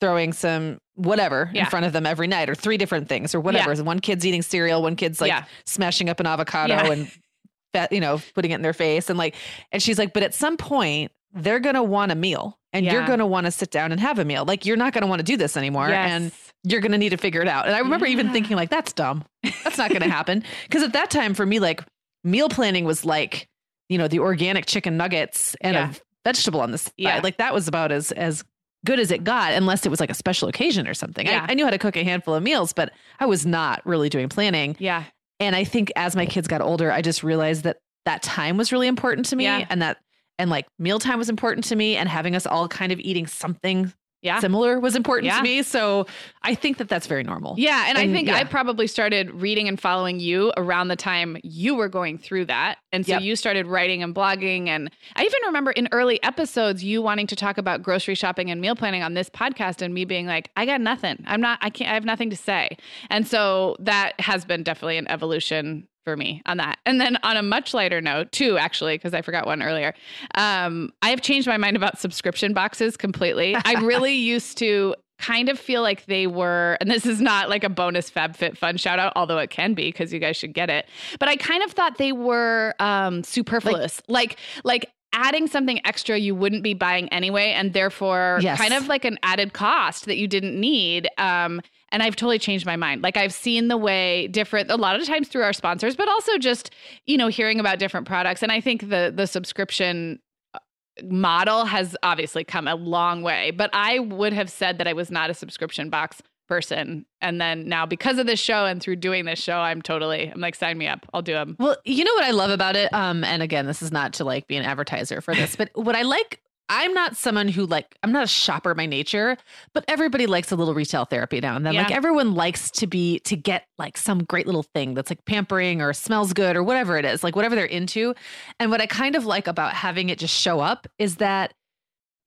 throwing some whatever yeah. in front of them every night or three different things or whatever. Yeah. One kid's eating cereal, one kid's like yeah. smashing up an avocado and you know, putting it in their face. And like, and she's like, but at some point they're going to want a meal and you're going to want to sit down and have a meal. Like you're not going to want to do this anymore. Yes. And you're going to need to figure it out. And I remember yeah. even thinking like, that's dumb. That's not going to happen. Cause at that time for me, like meal planning was like, you know, the organic chicken nuggets and yeah. a vegetable on the side. Yeah. Like that was about as, as good as it got, unless it was like a special occasion or something. Yeah. I, I knew how to cook a handful of meals, but I was not really doing planning.
Yeah.
And I think as my kids got older, I just realized that that time was really important to me yeah. and that and like mealtime was important to me and having us all kind of eating something yeah. similar was important yeah. to me. So I think that that's very normal.
Yeah. And, and I think yeah. I probably started reading and following you around the time you were going through that. And so yep. you started writing and blogging. And I even remember in early episodes, you wanting to talk about grocery shopping and meal planning on this podcast and me being like, I got nothing. I'm not, I can't, I have nothing to say. And so that has been definitely an evolution for me on that. And then on a much lighter note, too, actually, because I forgot one earlier, um, I have changed my mind about subscription boxes completely. I really used to kind of feel like they were, and this is not like a bonus FabFitFun shout out, although it can be because you guys should get it. But I kind of thought they were um, superfluous, like, like like adding something extra you wouldn't be buying anyway, and therefore yes. kind of like an added cost that you didn't need. Um, and I've totally changed my mind. Like I've seen the way different a lot of times through our sponsors, but also just, you know, hearing about different products. And I think the the subscription uh, model has obviously come a long way, but I would have said that I was not a subscription box person. And then now because of this show and through doing this show, I'm totally, I'm like, sign me up. I'll do them.
Well, you know what I love about it? Um, and again, this is not to like be an advertiser for this, but what I like I'm not someone who like I'm not a shopper by nature, but everybody likes a little retail therapy now and then.
Yeah.
Like everyone likes to be to get like some great little thing that's like pampering or smells good or whatever it is, like whatever they're into. And what I kind of like about having it just show up is that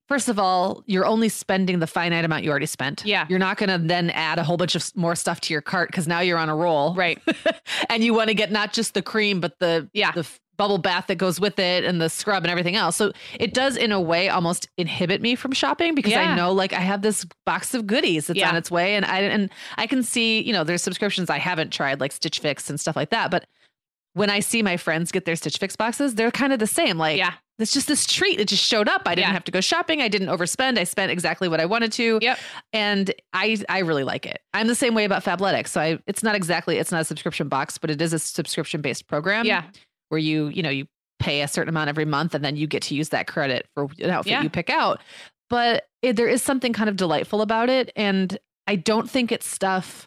first of all, you're only spending the finite amount you already spent.
Yeah.
You're not going to then add a whole bunch of more stuff to your cart because now you're on a roll.
Right.
and you want to get not just the cream, but the
Yeah.
the bubble bath that goes with it and the scrub and everything else. So it does in a way almost inhibit me from shopping because
Yeah.
I know like I have this box of goodies that's
Yeah.
on its way and I and I can see, you know, there's subscriptions I haven't tried like Stitch Fix and stuff like that, but when I see my friends get their Stitch Fix boxes, they're kind of the same. Like,
Yeah.
it's just this treat. It just showed up. I didn't
Yeah.
have to go shopping. I didn't overspend. I spent exactly what I wanted to.
Yep.
And I I really like it. I'm the same way about Fabletics. So I it's not exactly it's not a subscription box, but it is a subscription based program.
Yeah.
Where you, you know, you pay a certain amount every month and then you get to use that credit for an outfit
Yeah.
you pick out. But it, there is something kind of delightful about it. And I don't think it's stuff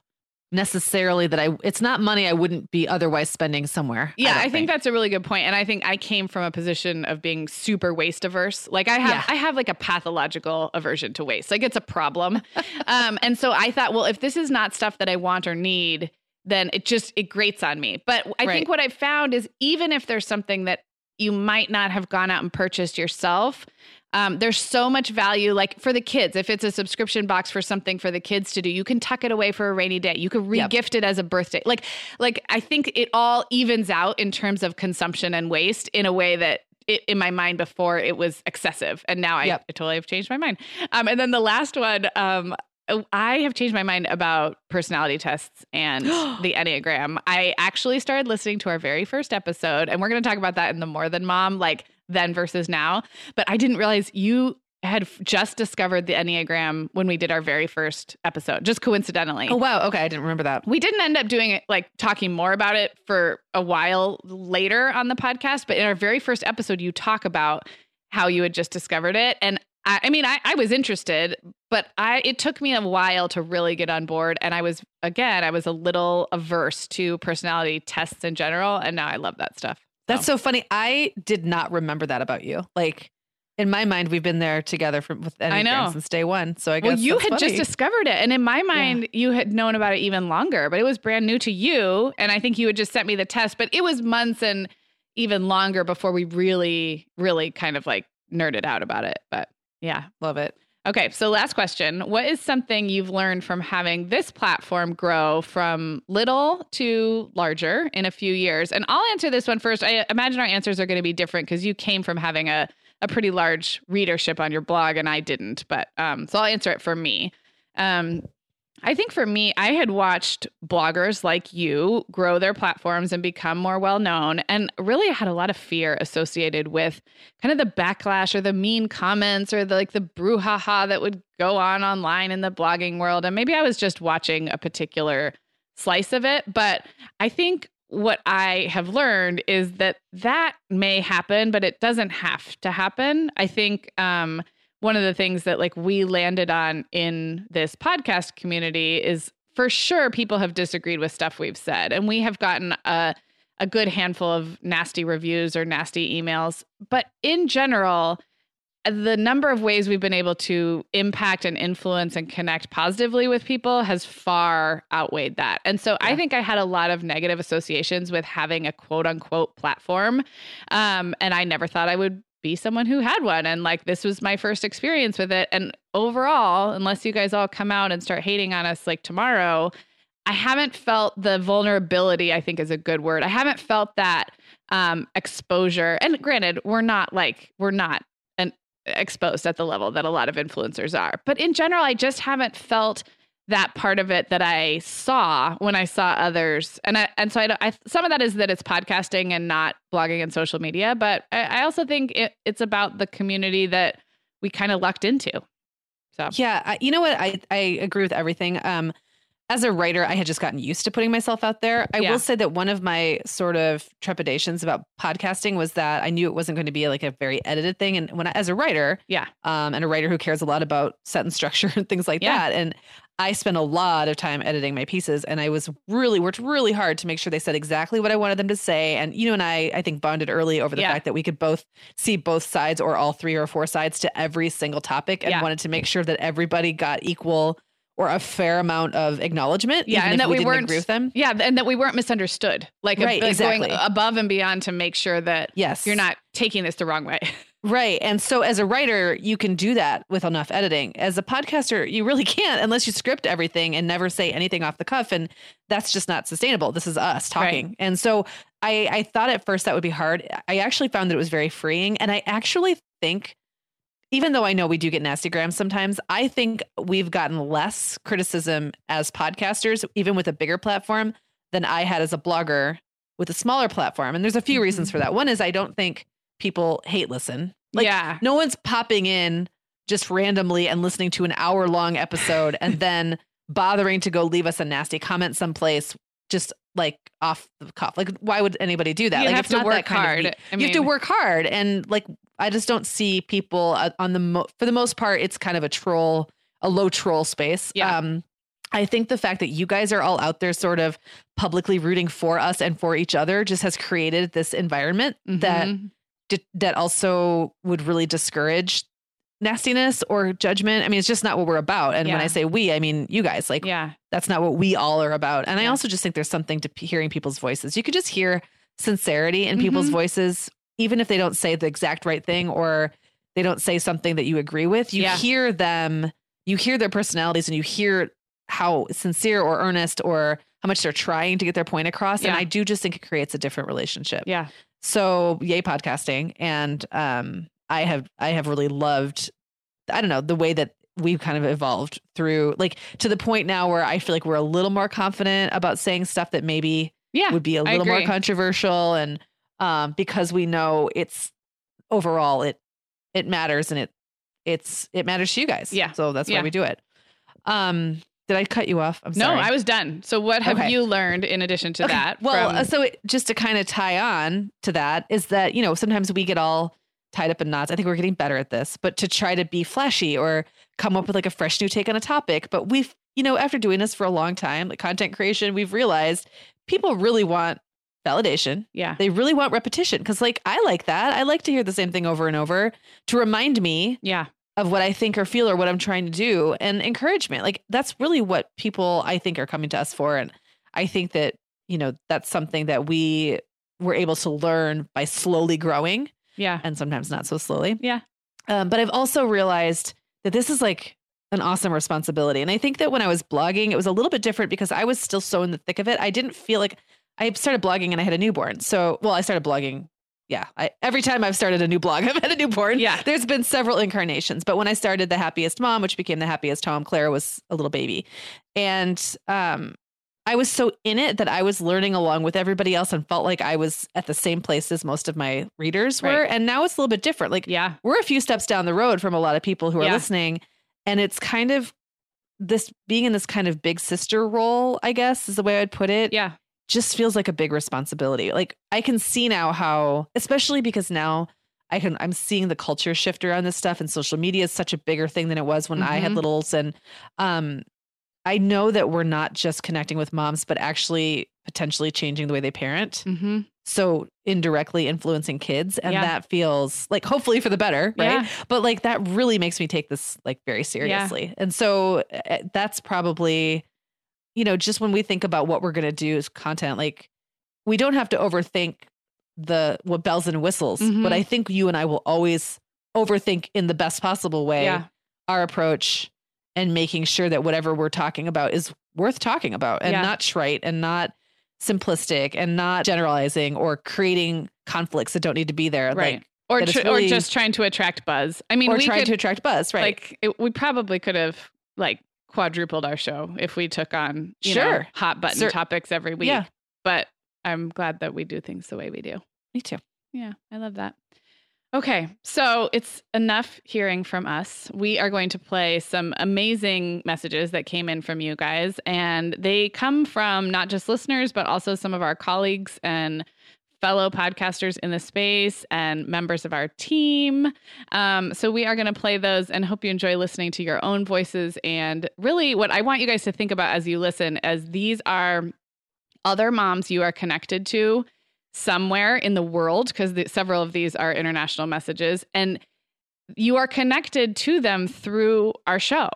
necessarily that I it's not money I wouldn't be otherwise spending somewhere.
Yeah,
don't
I, think, that's a really good point, and I think I came from a position of being super waste averse. Like I have,
Yeah.
I have like a pathological aversion to waste. Like it's a problem, um, and so I thought, well, if this is not stuff that I want or need, then it just it grates on me. But I
Right.
think what I've found is even if there's something that you might not have gone out and purchased yourself. Um, there's so much value, like for the kids. If it's a subscription box for something for the kids to do, you can tuck it away for a rainy day. You
Yep.
regift it as a birthday. Like, like I think it all evens out in terms of consumption and waste in a way that it, in my mind before it was excessive, and now I,
Yep.
I totally have changed my mind. Um, and then the last one, um, Oh, I have changed my mind about personality tests and the Enneagram. I actually started listening to our very first episode, and we're going to talk about that in the More Than Mom, like then versus now. But I didn't realize you had just discovered the Enneagram when we did our very first episode, just coincidentally.
Oh wow. Okay. I didn't remember that.
We didn't end up doing it, like talking more about it for a while later on the podcast. But in our very first episode, you talk about how you had just discovered it. And I, I mean, I, I was interested, but I it took me a while to really get on board. And I was again, I was a little averse to personality tests in general. And now I love that stuff.
That's so funny. I did not remember that about you. Like in my mind, we've been there together from with
I know.
since day one. So I guess
Well, you had just discovered it. And in my mind, you had known about it even longer, but it was brand new to you. And I think you had just sent me the test, but it was months and even longer before we really, really kind of like nerded out about it. But yeah.
love it.
Okay. So, last question What is something you've learned from having this platform grow from little to larger in a few years? And I'll answer this one first. I imagine our answers are going to be different because you came from having a, a pretty large readership on your blog and I didn't. But um, so I'll answer it for me. Um, I think for me, I had watched bloggers like you grow their platforms and become more well known, and really I had a lot of fear associated with kind of the backlash or the mean comments or the like the brouhaha that would go on online in the blogging world. And maybe I was just watching a particular slice of it, but I think what I have learned is that that may happen, but it doesn't have to happen. I think um, one of the things that like we landed on in this podcast community is for sure people have disagreed with stuff we've said, and we have gotten a a good handful of nasty reviews or nasty emails. But in general, the number of ways we've been able to impact and influence and connect positively with people has far outweighed that. And so I think I had a lot of negative associations with having a quote unquote platform. Um, and I never thought I would be someone who had one. And like this was my first experience with it. And overall, unless you guys all come out and start hating on us like tomorrow, I haven't felt the vulnerability, I think is a good word. I haven't felt that um, exposure. And granted, we're not like, we're not an exposed at the level that a lot of influencers are. But in general, I just haven't felt that part of it that I saw when I saw others. And I, and so I, I some of that is that it's podcasting and not blogging and social media. But I, I also think it, it's about the community that we kind of lucked into. So
Yeah, I, you know what? I I agree with everything. Um, as a writer, I had just gotten used to putting myself out there. I
Yeah.
will say that one of my sort of trepidations about podcasting was that I knew it wasn't going to be like a very edited thing. And when I, as a writer,
Yeah.
um, and a writer who cares a lot about sentence structure and things like
Yeah.
that, and I spent a lot of time editing my pieces, and I was really worked really hard to make sure they said exactly what I wanted them to say. And you know, and I, I think, bonded early over the
Yeah.
fact that we could both see both sides or all three or four sides to every single topic, and wanted to make sure that everybody got equal or a fair amount of acknowledgement.
Yeah, and that we
didn't
weren't-
agree with them.
Yeah, and that we weren't misunderstood. Like,
Right,
like
exactly.
going above and beyond to make sure that
Yes,
you're not taking this the wrong way.
Right. And so as a writer, you can do that with enough editing. As a podcaster, you really can't unless you script everything and never say anything off the cuff. And that's just not sustainable. This is us talking. And so I, I thought at first that would be hard. I actually found that it was very freeing. And I actually think, even though I know we do get nasty grams sometimes, I think we've gotten less criticism as podcasters, even with a bigger platform, than I had as a blogger with a smaller platform. And there's a few reasons for that. Mm-hmm. One is I don't think people hate listen. Like
yeah.
no one's popping in just randomly and listening to an hour long episode and then bothering to go leave us a nasty comment someplace just like off the cuff. Like why would anybody do that?
You
like
have
it's
to
not
work
that kind of
hard. I
you have to work hard and like I just don't see people uh, on the mo- for the most part it's kind of a troll a low troll space.
Yeah.
Um I think the fact that you guys are all out there sort of publicly rooting for us and for each other just has created this environment that
Mhm.
di- that also would really discourage nastiness or judgment. I mean, it's just not what we're about. And when I say we, I mean you guys. Like
yeah.
that's not what we all are about. And I also just think there's something to p- hearing people's voices. You could just hear sincerity in people's
Mhm.
voices, even if they don't say the exact right thing or they don't say something that you agree with. You
Yeah.
hear them, you hear their personalities, and you hear how sincere or earnest or how much they're trying to get their point across. And I do just think it creates a different relationship.
Yeah.
So yay podcasting. And um I have I have really loved I don't know, the way that we've kind of evolved through like to the point now where I feel like we're a little more confident about saying stuff that maybe
Yeah.
would be a little more controversial and um because we know it's overall it it matters and it it's it matters to you guys.
Yeah.
So that's why we do it. Um did I cut you off? I'm
No,
sorry.
I was done. So what have
Okay.
you learned in addition to
Okay.
that?
Well,
from-
uh, so it, just to kind of tie on to that is that, you know, sometimes we get all tied up in knots. I think we're getting better at this, but to try to be flashy or come up with like a fresh new take on a topic. But we've, you know, after doing this for a long time, like content creation, we've realized people really want validation.
yeah.
They really want repetition because, like, I like that. I like to hear the same thing over and over to remind me
Yeah.
of what I think or feel or what I'm trying to do and encouragement. Like that's really what people I think are coming to us for. And I think that, you know, that's something that we were able to learn by slowly growing
Yeah.
and sometimes not so slowly.
Yeah.
Um, but I've also realized that this is like an awesome responsibility. And I think that when I was blogging, it was a little bit different because I was still so in the thick of it. I didn't feel like I started blogging and I had a newborn. So, well, I started blogging. Yeah. I, every time I've started a new blog, I've had a newborn.
Yeah.
There's been several incarnations. But when I started The Happiest Mom, which became The Happiest Home, Clara was a little baby. And um, I was so in it that I was learning along with everybody else and felt like I was at the same place as most of my readers were.
Right.
And now it's a little bit different. Like,
Yeah.
we're a few steps down the road from a lot of people who are
Yeah.
listening and it's kind of this being in this kind of big sister role i guess is the way i'd put it
Yeah.
Just feels like a big responsibility like i can see now how especially because now i can i'm seeing the culture shift around this stuff and social media is such a bigger thing than it was when i had
Mhm.
littles and um i know that we're not just connecting with moms but actually potentially changing the way they parent
Mm-hmm.
so indirectly influencing kids and
Yeah.
that feels like hopefully for the better right
Yeah.
but like that really makes me take this like very seriously and so uh, that's probably you know just when we think about what we're going to do as content like we don't have to overthink the what bells and whistles
Mhm.
but i think you and i will always overthink in the best possible way
Yeah.
our approach and making sure that whatever we're talking about is worth talking about and
Yeah.
not trite and not simplistic and not generalizing or creating conflicts that don't need to be there
Right.
like
Or, tr- or just trying to attract buzz. I mean,
or
we
trying
could
to attract buzz right
like it, we probably could have like quadrupled our show if we took on you know,
Sure.
hot button
Cer-
topics every week.
Yeah.
But I'm glad that we do things the way we do.
me too
Yeah, I love that. Okay, so it's enough hearing from us. We are going to play some amazing messages that came in from you guys, and they come from not just listeners, but also some of our colleagues and fellow podcasters in the space and members of our team. Um, so we are going to play those and hope you enjoy listening to your own voices. And really, what I want you guys to think about as you listen, as these are other moms you are connected to somewhere in the world, because several of these are international messages, and you are connected to them through our show.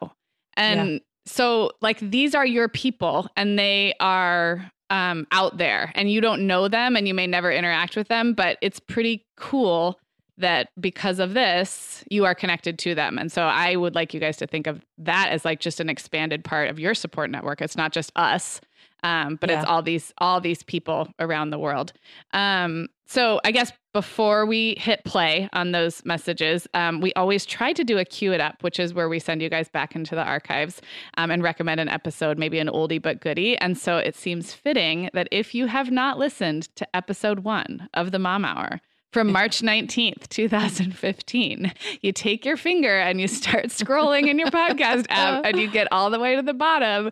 And yeah. so, like, these are your people, and they are um, out there, and you don't know them, and you may never interact with them, but it's pretty cool that because of this, you are connected to them. And so I would like you guys to think of that as like just an expanded part of your support network. It's not just us, um, but yeah. it's all these all these people around the world. Um, so I guess before we hit play on those messages, um, we always try to do a cue it up, which is where we send you guys back into the archives um, and recommend an episode, maybe an oldie but goodie. And so it seems fitting that if you have not listened to episode one of the Mom Hour, from March 19th, 2015. You take your finger and you start scrolling in your podcast app and you get all the way to the bottom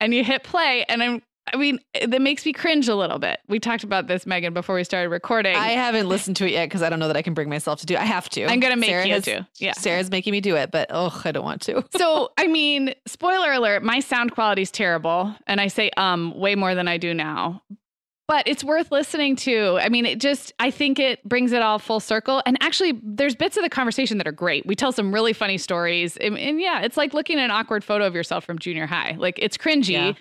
and you hit play. And I'm I mean, that makes me cringe a little bit. We talked about this, Meagan, before we started recording.
I haven't listened to it yet because I don't know that I can bring myself to do. It. I have to.
I'm gonna make
Sarah
you
has,
to. Yeah,
Sarah's making me do it, but oh, I don't want to.
so, I mean, spoiler alert: my sound quality is terrible, and I say um way more than I do now but it's worth listening to. I mean, it just, I think it brings it all full circle. And actually, there's bits of the conversation that are great. We tell some really funny stories. And, and yeah, it's like looking at an awkward photo of yourself from junior high. Like it's cringy, yeah.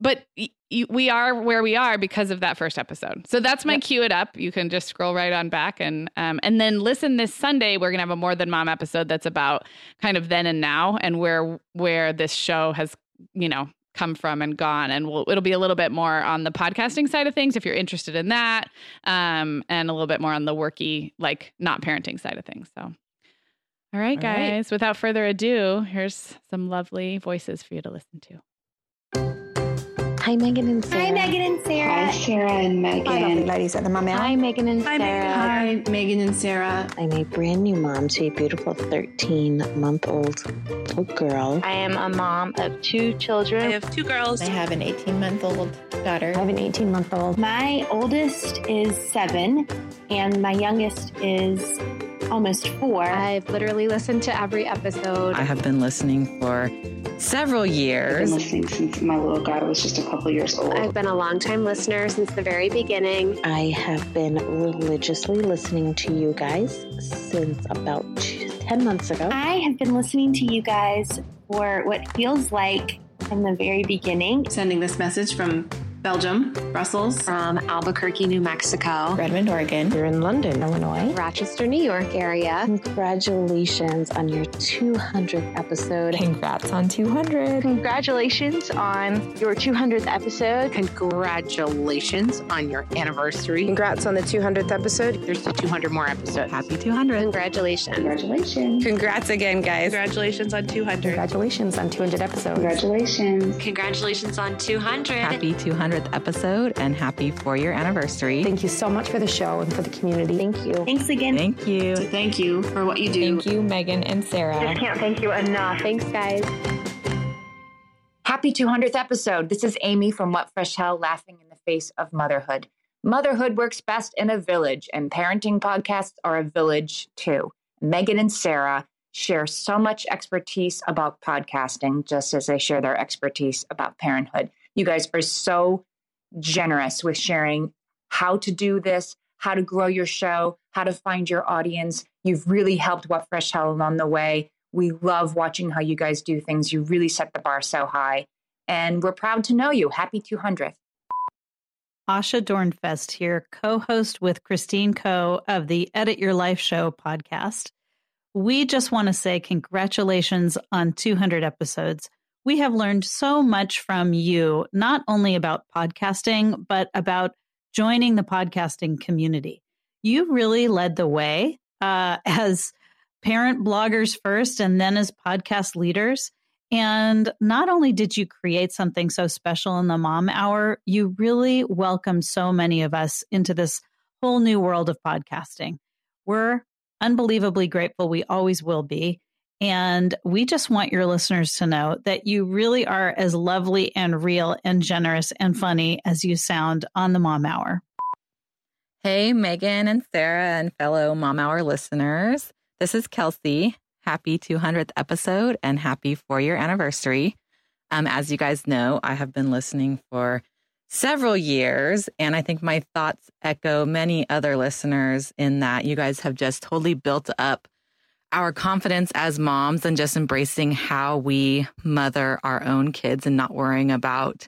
But y- y- we are where we are because of that first episode. So that's my yep. cue it up. You can just scroll right on back and, um, and then listen this Sunday. We're going to have a more than mom episode that's about kind of then and now and where, where this show has, you know, come from and gone. And we'll, it'll be a little bit more on the podcasting side of things if you're interested in that, um, and a little bit more on the worky, like not parenting side of things. So, all right, all guys, right. without further ado, here's some lovely voices for you to listen to.
Hi, Meagan and Sarah.
Hi, Meagan and Sarah.
Hi, Sarah and Meagan. Hi,
lovely ladies at the Mom
Hi, Meagan and Hi, Sarah.
Hi, Meagan and Sarah.
I'm a brand new mom to a beautiful 13 month old little girl.
I am a mom of two children.
I have two girls.
I have an 18 month old daughter.
I have an 18 month old.
My oldest is seven, and my youngest is almost four.
I've literally listened to every episode.
I have been listening for several years.
I've been listening since my little guy was just a couple years old.
I've been a longtime listener since the very beginning.
I have been religiously listening to you guys since about 10 months ago.
I have been listening to you guys for what feels like from the very beginning.
Sending this message from Belgium, Brussels,
from Albuquerque, New Mexico,
Redmond, Oregon.
You're in London, Illinois,
Rochester, New York area.
Congratulations on your 200th episode.
Congrats on 200.
Congratulations on your 200th episode.
Congratulations on your anniversary.
Congrats on the 200th episode.
Here's the 200 more episodes.
Happy 200.
Congratulations.
Congratulations.
Congrats again, guys.
Congratulations on 200.
Congratulations on 200 episodes.
Congratulations.
Congratulations on 200.
Happy 200. 100th episode and happy four year anniversary.
Thank you so much for the show and for the community.
Thank you.
Thanks again.
Thank you.
Thank you for what you do.
Thank you, Meagan and Sarah.
Just can't thank you enough. Thanks, guys.
Happy 200th episode. This is Amy from What Fresh Hell laughing in the face of motherhood. Motherhood works best in a village, and parenting podcasts are a village too. Meagan and Sarah share so much expertise about podcasting, just as they share their expertise about parenthood. You guys are so generous with sharing how to do this, how to grow your show, how to find your audience. You've really helped What Fresh Hell along the way. We love watching how you guys do things. You really set the bar so high. And we're proud to know you. Happy 200th.
Asha Dornfest here, co host with Christine Koh of the Edit Your Life Show podcast. We just want to say congratulations on 200 episodes we have learned so much from you, not only about podcasting, but about joining the podcasting community. You really led the way uh, as parent bloggers first and then as podcast leaders. And not only did you create something so special in the mom hour, you really welcomed so many of us into this whole new world of podcasting. We're unbelievably grateful. We always will be. And we just want your listeners to know that you really are as lovely and real and generous and funny as you sound on the Mom Hour.
Hey, Meagan and Sarah and fellow Mom Hour listeners. This is Kelsey. Happy 200th episode and happy four year anniversary. Um, as you guys know, I have been listening for several years, and I think my thoughts echo many other listeners in that you guys have just totally built up our confidence as moms and just embracing how we mother our own kids and not worrying about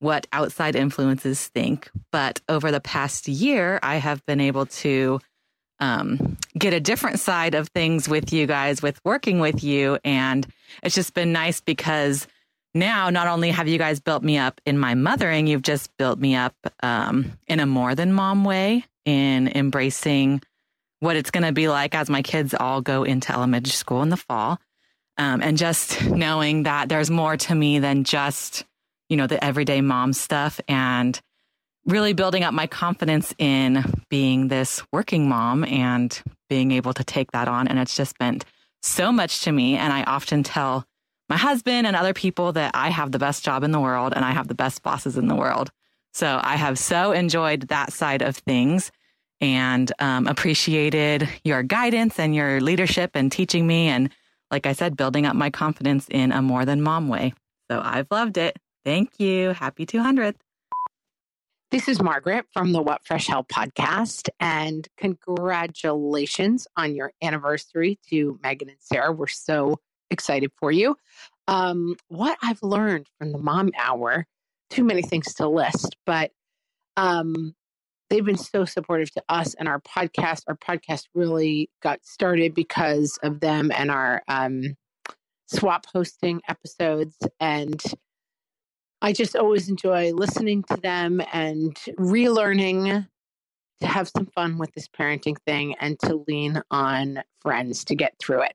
what outside influences think. But over the past year, I have been able to um, get a different side of things with you guys, with working with you. And it's just been nice because now not only have you guys built me up in my mothering, you've just built me up um, in a more than mom way in embracing what it's going to be like as my kids all go into elementary school in the fall. Um, and just knowing that there's more to me than just, you know, the everyday mom stuff and really building up my confidence in being this working mom and being able to take that on. And it's just meant so much to me. And I often tell my husband and other people that I have the best job in the world and I have the best bosses in the world. So I have so enjoyed that side of things and um, appreciated your guidance and your leadership and teaching me. And like I said, building up my confidence in a more than mom way. So I've loved it. Thank you. Happy 200th.
This is Margaret from the What Fresh Hell podcast. And congratulations on your anniversary to Meagan and Sarah. We're so excited for you. Um, what I've learned from the mom hour, too many things to list, but um, they've been so supportive to us and our podcast. Our podcast really got started because of them and our um, swap hosting episodes. And I just always enjoy listening to them and relearning to have some fun with this parenting thing and to lean on friends to get through it.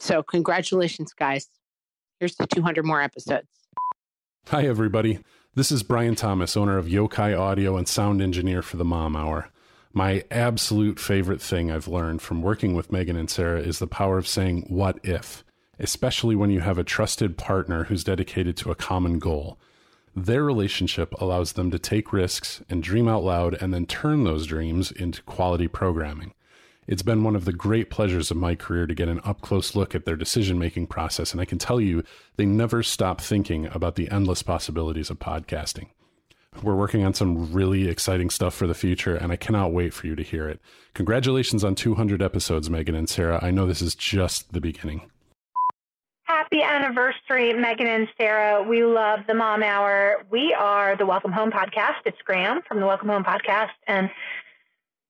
So, congratulations, guys. Here's the 200 more episodes.
Hi, everybody. This is Brian Thomas, owner of Yokai Audio and sound engineer for the Mom Hour. My absolute favorite thing I've learned from working with Meagan and Sarah is the power of saying, What if? Especially when you have a trusted partner who's dedicated to a common goal. Their relationship allows them to take risks and dream out loud and then turn those dreams into quality programming. It's been one of the great pleasures of my career to get an up close look at their decision making process, and I can tell you they never stop thinking about the endless possibilities of podcasting. We're working on some really exciting stuff for the future, and I cannot wait for you to hear it. Congratulations on 200 episodes, Meagan and Sarah. I know this is just the beginning.
Happy anniversary, Meagan and Sarah. We love the Mom Hour. We are the Welcome Home Podcast. It's Graham from the Welcome Home Podcast. And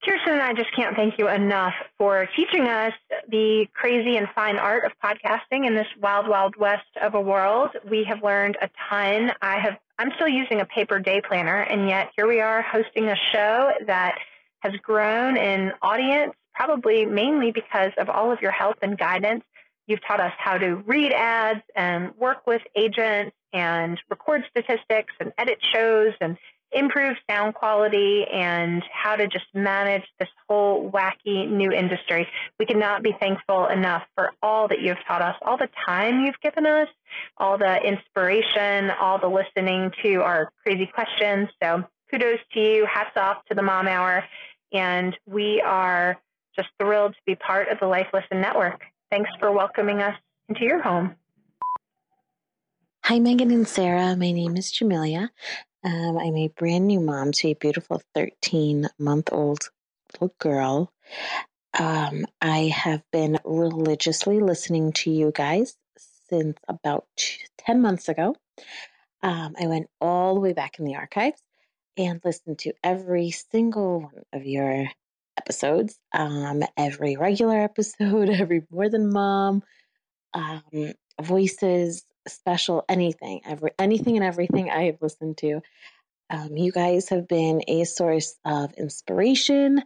Kirsten and I just can't thank you enough for teaching us the crazy and fine art of podcasting in this wild, wild west of a world. We have learned a ton. I have I'm still using a paper day planner, and yet here we are hosting a show that has grown in audience, probably mainly because of all of your help and guidance. You've taught us how to read ads and work with agents and record statistics and edit shows and improve sound quality and how to just manage this whole wacky new industry. We cannot be thankful enough for all that you've taught us, all the time you've given us, all the inspiration, all the listening to our crazy questions. So kudos to you. Hats off to the Mom Hour. And we are just thrilled to be part of the Life Listen Network. Thanks for welcoming us into your home.
Hi, Meagan and Sarah. My name is Jamelia. Um, I'm a brand new mom to a beautiful 13 month old little girl. Um, I have been religiously listening to you guys since about 10 months ago. Um, I went all the way back in the archives and listened to every single one of your episodes, um, every regular episode, every more than mom, um, voices, special anything, every anything and everything I have listened to. Um, you guys have been a source of inspiration,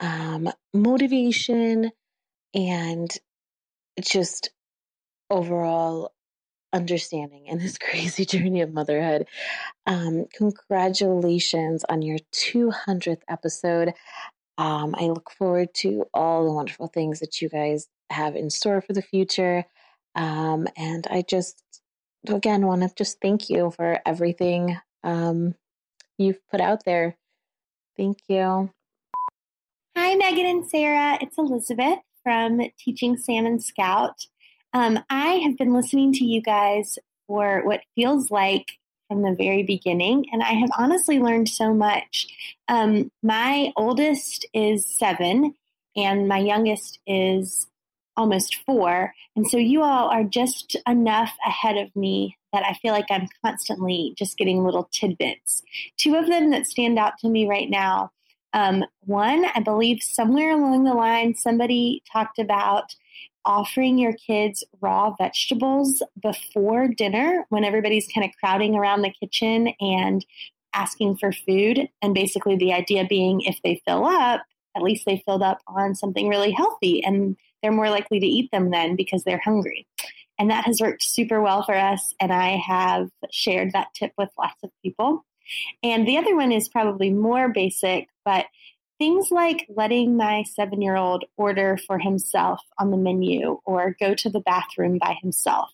um, motivation, and just overall understanding in this crazy journey of motherhood. Um, congratulations on your 200th episode. Um, I look forward to all the wonderful things that you guys have in store for the future. Um, and I just, again, want to just thank you for everything um, you've put out there. Thank you.
Hi, Meagan and Sarah. It's Elizabeth from Teaching Salmon Scout. Um, I have been listening to you guys for what feels like from the very beginning, and I have honestly learned so much. Um, my oldest is seven, and my youngest is almost four. And so you all are just enough ahead of me that I feel like I'm constantly just getting little tidbits. Two of them that stand out to me right now. Um, one, I believe somewhere along the line, somebody talked about offering your kids raw vegetables before dinner when everybody's kind of crowding around the kitchen and asking for food. And basically, the idea being if they fill up, at least they filled up on something really healthy and they're more likely to eat them then because they're hungry. And that has worked super well for us. And I have shared that tip with lots of people. And the other one is probably more basic, but things like letting my seven year old order for himself on the menu or go to the bathroom by himself.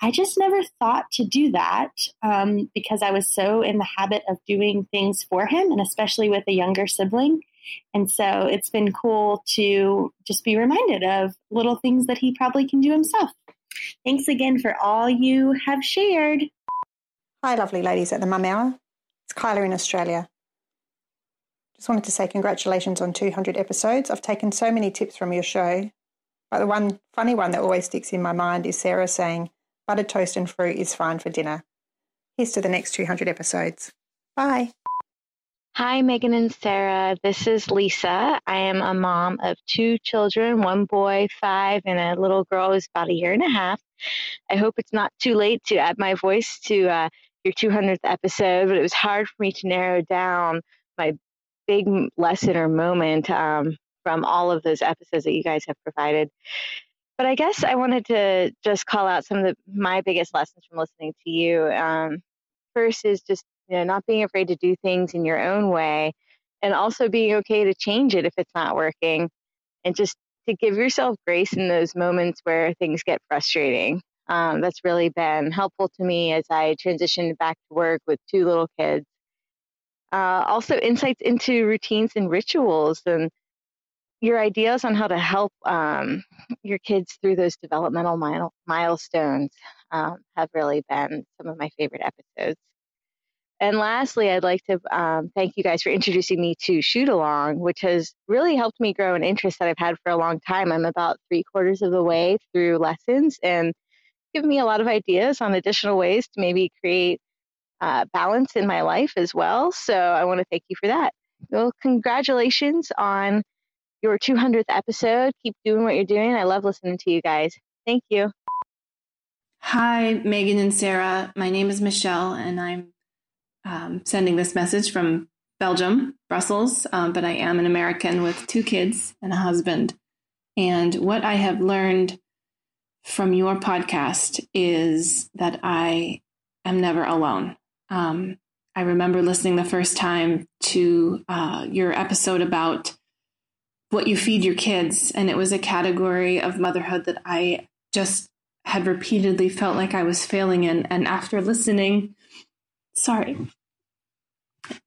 I just never thought to do that um, because I was so in the habit of doing things for him, and especially with a younger sibling. And so it's been cool to just be reminded of little things that he probably can do himself. Thanks again for all you have shared.
Hi, lovely ladies at the Mum Hour. It's Kyla in Australia. Just wanted to say congratulations on 200 episodes. I've taken so many tips from your show. But the one funny one that always sticks in my mind is Sarah saying, buttered toast and fruit is fine for dinner. Here's to the next 200 episodes. Bye.
Hi, Meagan and Sarah. This is Lisa. I am a mom of two children one boy, five, and a little girl who's about a year and a half. I hope it's not too late to add my voice to uh, your 200th episode, but it was hard for me to narrow down my big lesson or moment um, from all of those episodes that you guys have provided. But I guess I wanted to just call out some of the, my biggest lessons from listening to you. Um, first is just you know not being afraid to do things in your own way, and also being okay to change it if it's not working, and just to give yourself grace in those moments where things get frustrating. Um, that's really been helpful to me as I transitioned back to work with two little kids uh, also, insights into routines and rituals and your ideas on how to help um, your kids through those developmental mile- milestones um, have really been some of my favorite episodes. And lastly, I'd like to um, thank you guys for introducing me to Shoot Along, which has really helped me grow an interest that I've had for a long time. I'm about three quarters of the way through lessons and given me a lot of ideas on additional ways to maybe create uh, balance in my life as well. So I want to thank you for that. Well, congratulations on your 200th episode. Keep doing what you're doing. I love listening to you guys. Thank you.
Hi, Meagan and Sarah. My name is Michelle, and I'm um, sending this message from Belgium, Brussels, um, but I am an American with two kids and a husband. And what I have learned from your podcast is that I am never alone. Um, I remember listening the first time to uh, your episode about what you feed your kids, and it was a category of motherhood that I just had repeatedly felt like I was failing in. And after listening, sorry,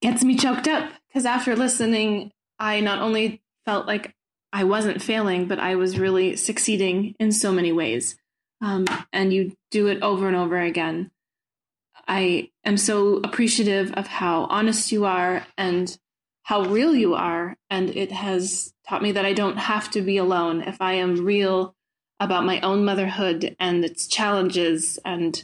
gets me choked up because after listening, I not only felt like I wasn't failing, but I was really succeeding in so many ways. Um, and you do it over and over again. I am so appreciative of how honest you are and how real you are. And it has taught me that I don't have to be alone. If I am real about my own motherhood and its challenges and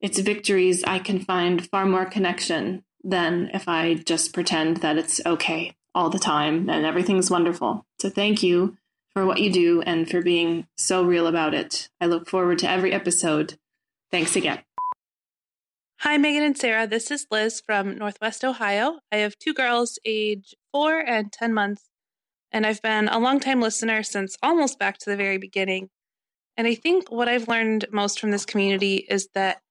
its victories, I can find far more connection than if I just pretend that it's okay all the time and everything's wonderful. So thank you for what you do and for being so real about it. I look forward to every episode. Thanks again.
Hi, Meagan and Sarah. This is Liz from Northwest Ohio. I have two girls, age four and 10 months, and I've been a longtime listener since almost back to the very beginning. And I think what I've learned most from this community is that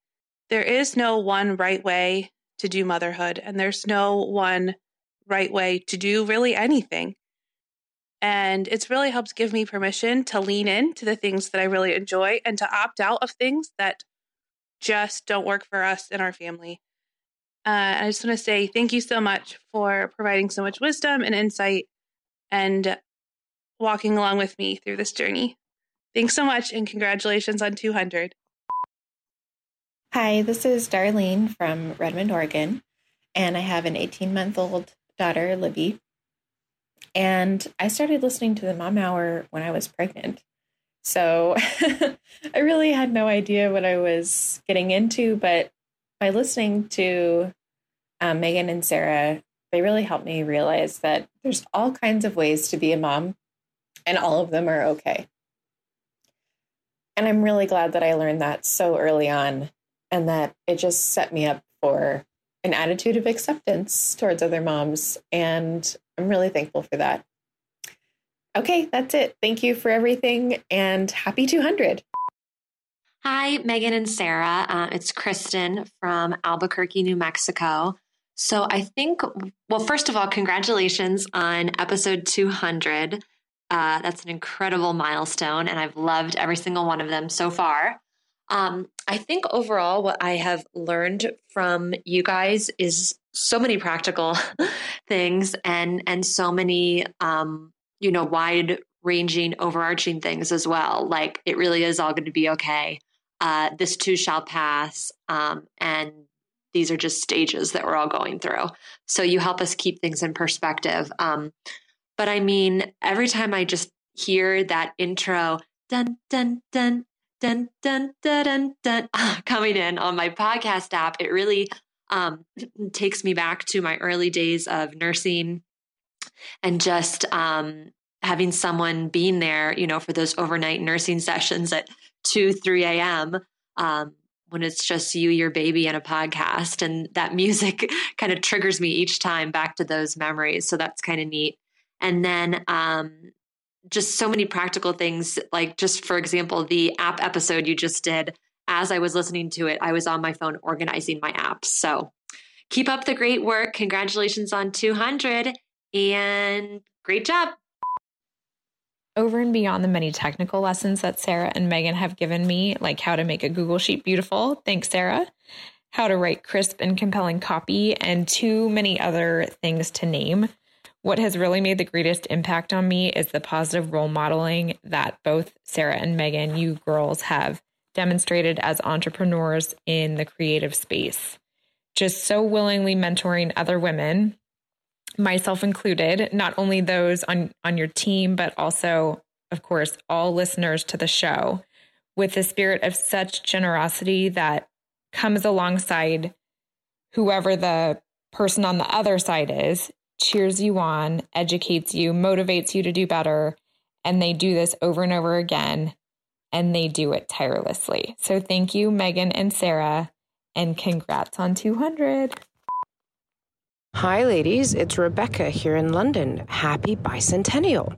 there is no one right way to do motherhood, and there's no one right way to do really anything. And it's really helped give me permission to lean in to the things that I really enjoy and to opt out of things that just don't work for us and our family. Uh, I just want to say thank you so much for providing so much wisdom and insight and walking along with me through this journey. Thanks so much and congratulations on 200.
Hi, this is Darlene from Redmond, Oregon, and I have an 18 month old daughter, Libby. And I started listening to the Mom Hour when I was pregnant. So I really had no idea what I was getting into, but by listening to um, Meagan and Sarah, they really helped me realize that there's all kinds of ways to be a mom, and all of them are okay. And I'm really glad that I learned that so early on and that it just set me up for an attitude of acceptance towards other moms. And I'm really thankful for that. Okay, that's it. Thank you for everything and happy 200.
Hi, Meagan and Sarah. Uh, it's Kristen from Albuquerque, New Mexico. So I think, well, first of all, congratulations on episode 200. Uh, that's an incredible milestone, and I've loved every single one of them so far. Um, I think overall, what I have learned from you guys is so many practical things and and so many um, you know wide ranging, overarching things as well. Like it really is all going to be okay. Uh, this too shall pass, um, and these are just stages that we're all going through. So you help us keep things in perspective. Um, but I mean, every time I just hear that intro, dun dun dun dun dun dun dun, dun coming in on my podcast app, it really um, takes me back to my early days of nursing and just um, having someone being there, you know, for those overnight nursing sessions at 2, 3 a.m. Um, when it's just you, your baby, and a podcast. And that music kind of triggers me each time back to those memories. So that's kind of neat. And then um, just so many practical things, like just for example, the app episode you just did. As I was listening to it, I was on my phone organizing my apps. So keep up the great work. Congratulations on 200 and great job.
Over and beyond the many technical lessons that Sarah and Meagan have given me, like how to make a Google Sheet beautiful, thanks, Sarah, how to write crisp and compelling copy, and too many other things to name. What has really made the greatest impact on me is the positive role modeling that both Sarah and Meagan, you girls, have demonstrated as entrepreneurs in the creative space. Just so willingly mentoring other women myself included, not only those on, on your team, but also, of course, all listeners to the show with a spirit of such generosity that comes alongside whoever the person on the other side is, cheers you on, educates you, motivates you to do better. And they do this over and over again, and they do it tirelessly. So thank you, Meagan and Sarah, and congrats on 200.
Hi, ladies. It's Rebecca here in London. Happy bicentennial.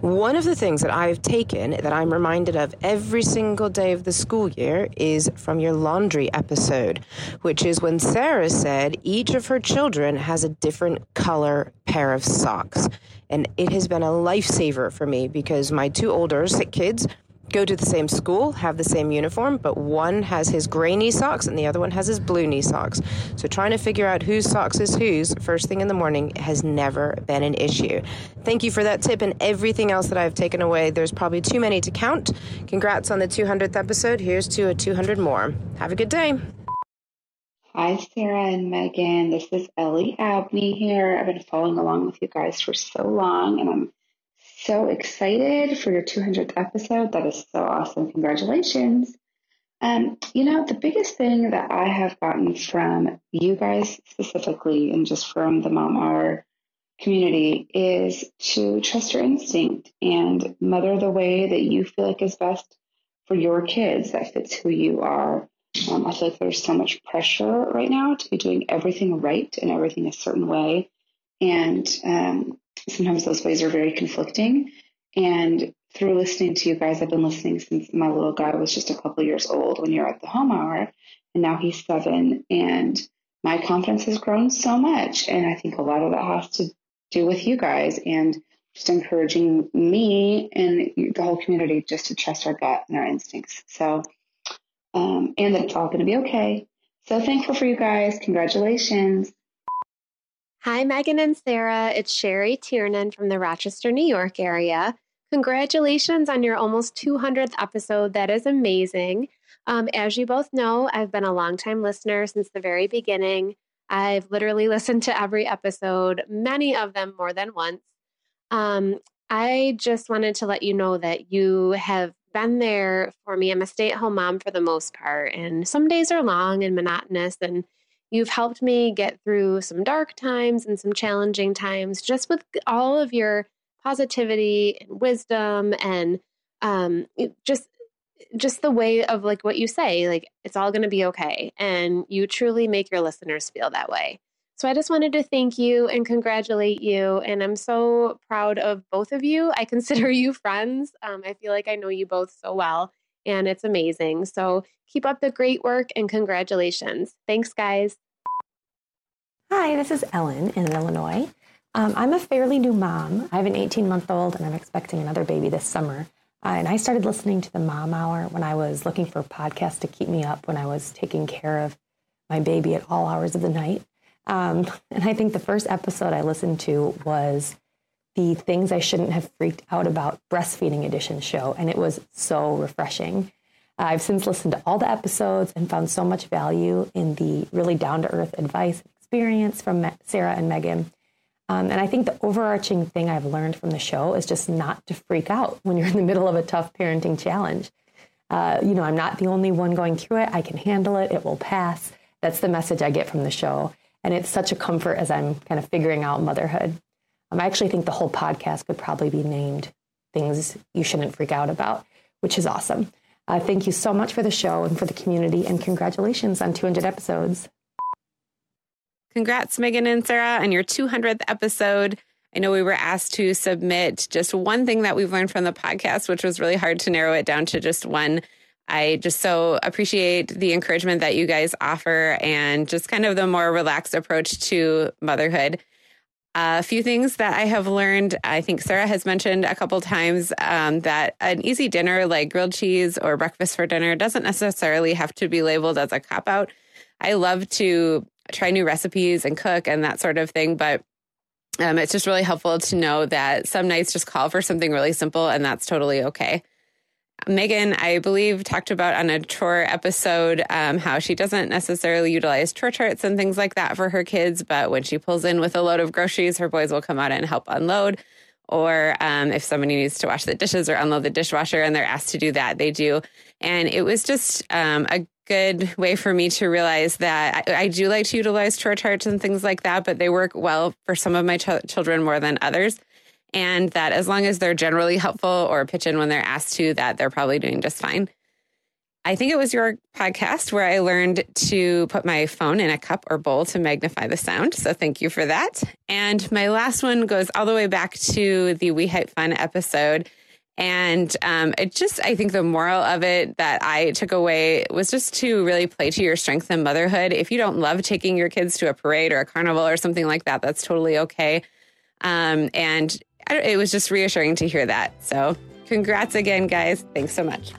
One of the things that I've taken that I'm reminded of every single day of the school year is from your laundry episode, which is when Sarah said each of her children has a different color pair of socks. And it has been a lifesaver for me because my two older sick kids go to the same school, have the same uniform, but one has his gray knee socks and the other one has his blue knee socks. So trying to figure out whose socks is whose first thing in the morning has never been an issue. Thank you for that tip and everything else that I've taken away. There's probably too many to count. Congrats on the 200th episode. Here's to a 200 more. Have a good day.
Hi, Sarah and Meagan. This is Ellie Abney here. I've been following along with you guys for so long, and I'm so excited for your 200th episode. That is so awesome. Congratulations. Um, you know, the biggest thing that I have gotten from you guys specifically and just from the Mom Hour community is to trust your instinct and mother the way that you feel like is best for your kids that fits who you are. Um, I feel like there's so much pressure right now to be doing everything right and everything a certain way. And um, sometimes those ways are very conflicting. And through listening to you guys, I've been listening since my little guy was just a couple years old when you're at the home hour, and now he's seven. And my confidence has grown so much. And I think a lot of that has to do with you guys and just encouraging me and the whole community just to trust our gut and our instincts. So, um, and that it's all going to be okay. So thankful for you guys. Congratulations.
Hi, Meagan and Sarah. It's Sherry Tiernan from the Rochester, New York area. Congratulations on your almost 200th episode. That is amazing. Um, as you both know, I've been a longtime listener since the very beginning. I've literally listened to every episode, many of them more than once. Um, I just wanted to let you know that you have been there for me. I'm a stay at home mom for the most part, and some days are long and monotonous. And you've helped me get through some dark times and some challenging times just with all of your positivity and wisdom and um, just just the way of like what you say like it's all going to be okay and you truly make your listeners feel that way. So i just wanted to thank you and congratulate you and i'm so proud of both of you. I consider you friends. Um, i feel like i know you both so well and it's amazing. So keep up the great work and congratulations. Thanks guys.
Hi this is ellen in illinois. Um, i'm a fairly new mom. I have an 18 month old and i'm expecting another baby this summer. Uh, and I started listening to the Mom Hour when I was looking for podcasts to keep me up when I was taking care of my baby at all hours of the night. Um, and I think the first episode I listened to was the things I shouldn't have freaked out about breastfeeding edition show, and it was so refreshing. I've since listened to all the episodes and found so much value in the really down to earth advice and experience from Sarah and Meagan. Um, and I think the overarching thing I've learned from the show is just not to freak out when you're in the middle of a tough parenting challenge. Uh, you know, I'm not the only one going through it. I can handle it. It will pass. That's the message I get from the show. And it's such a comfort as I'm kind of figuring out motherhood. Um, I actually think the whole podcast could probably be named Things You Shouldn't Freak Out About, which is awesome. Uh, thank you so much for the show and for the community, and congratulations on 200 episodes.
Congrats, Meagan and Sarah, on your 200th episode. I know we were asked to submit just one thing that we've learned from the podcast, which was really hard to narrow it down to just one. I just so appreciate the encouragement that you guys offer and just kind of the more relaxed approach to motherhood. Uh, a few things that I have learned. I think Sarah has mentioned a couple times um, that an easy dinner like grilled cheese or breakfast for dinner doesn't necessarily have to be labeled as a cop out. I love to try new recipes and cook and that sort of thing. But um, it's just really helpful to know that some nights just call for something really simple and that's totally okay. Meagan, I believe, talked about on a chore episode um, how she doesn't necessarily utilize chore charts and things like that for her kids, but when she pulls in with a load of groceries, her boys will come out and help unload. Or um, if somebody needs to wash the dishes or unload the dishwasher and they're asked to do that, they do. And it was just um, a good way for me to realize that I, I, do like to utilize chore charts and things like that, but they work well for some of my ch- children more than others. And that as long as they're generally helpful or pitch in when they're asked to, that they're probably doing just fine. I think it was your podcast where I learned to put my phone in a cup or bowl to magnify the sound. So thank you for that. And my last one goes all the way back to the We Hype Fun episode and um, it just, I think the moral of it that I took away was just to really play to your strength in motherhood. If you don't love taking your kids to a parade or a carnival or something like that, that's totally okay. Um, and it was just reassuring to hear that. So, congrats again, guys. Thanks so much.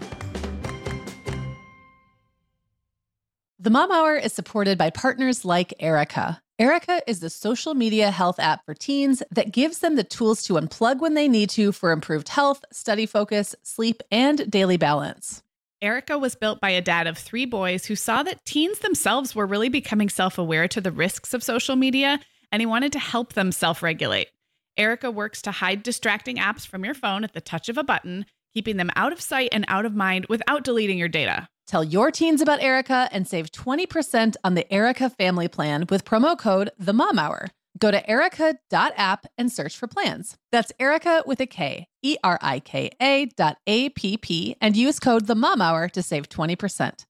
The Mom Hour is supported by partners like Erika. Erika is the social media health app for teens that gives them the tools to unplug when they need to for improved health, study focus, sleep, and daily balance.
Erika was built by a dad of three boys who saw that teens themselves were really becoming self aware to the risks of social media, and he wanted to help them self regulate. Erika works to hide distracting apps from your phone at the touch of a button, keeping them out of sight and out of mind without deleting your data.
Tell your teens about Erika and save 20% on the Erika family plan with promo code The Mom Hour. Go to erika.app and search for plans. That's Erika with a K, E R I K A dot A P P, and use code The Mom Hour to save 20%.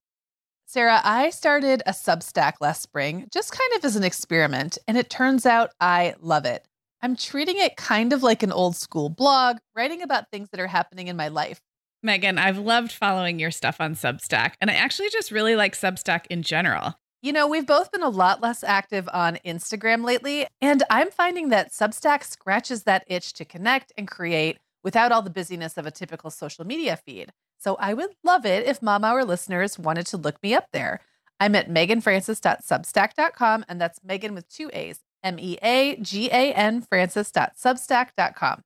Sarah, I started a Substack last spring, just kind of as an experiment, and it turns out I love it. I'm treating it kind of like an old school blog, writing about things that are happening in my life.
Meagan, I've loved following your stuff on Substack, and I actually just really like Substack in general.
You know, we've both been a lot less active on Instagram lately, and I'm finding that Substack scratches that itch to connect and create without all the busyness of a typical social media feed. So I would love it if Mom Hour listeners wanted to look me up there. I'm at meaganfrancis.substack.com, and that's Meagan with two A's, M E A G A N Francis.substack.com.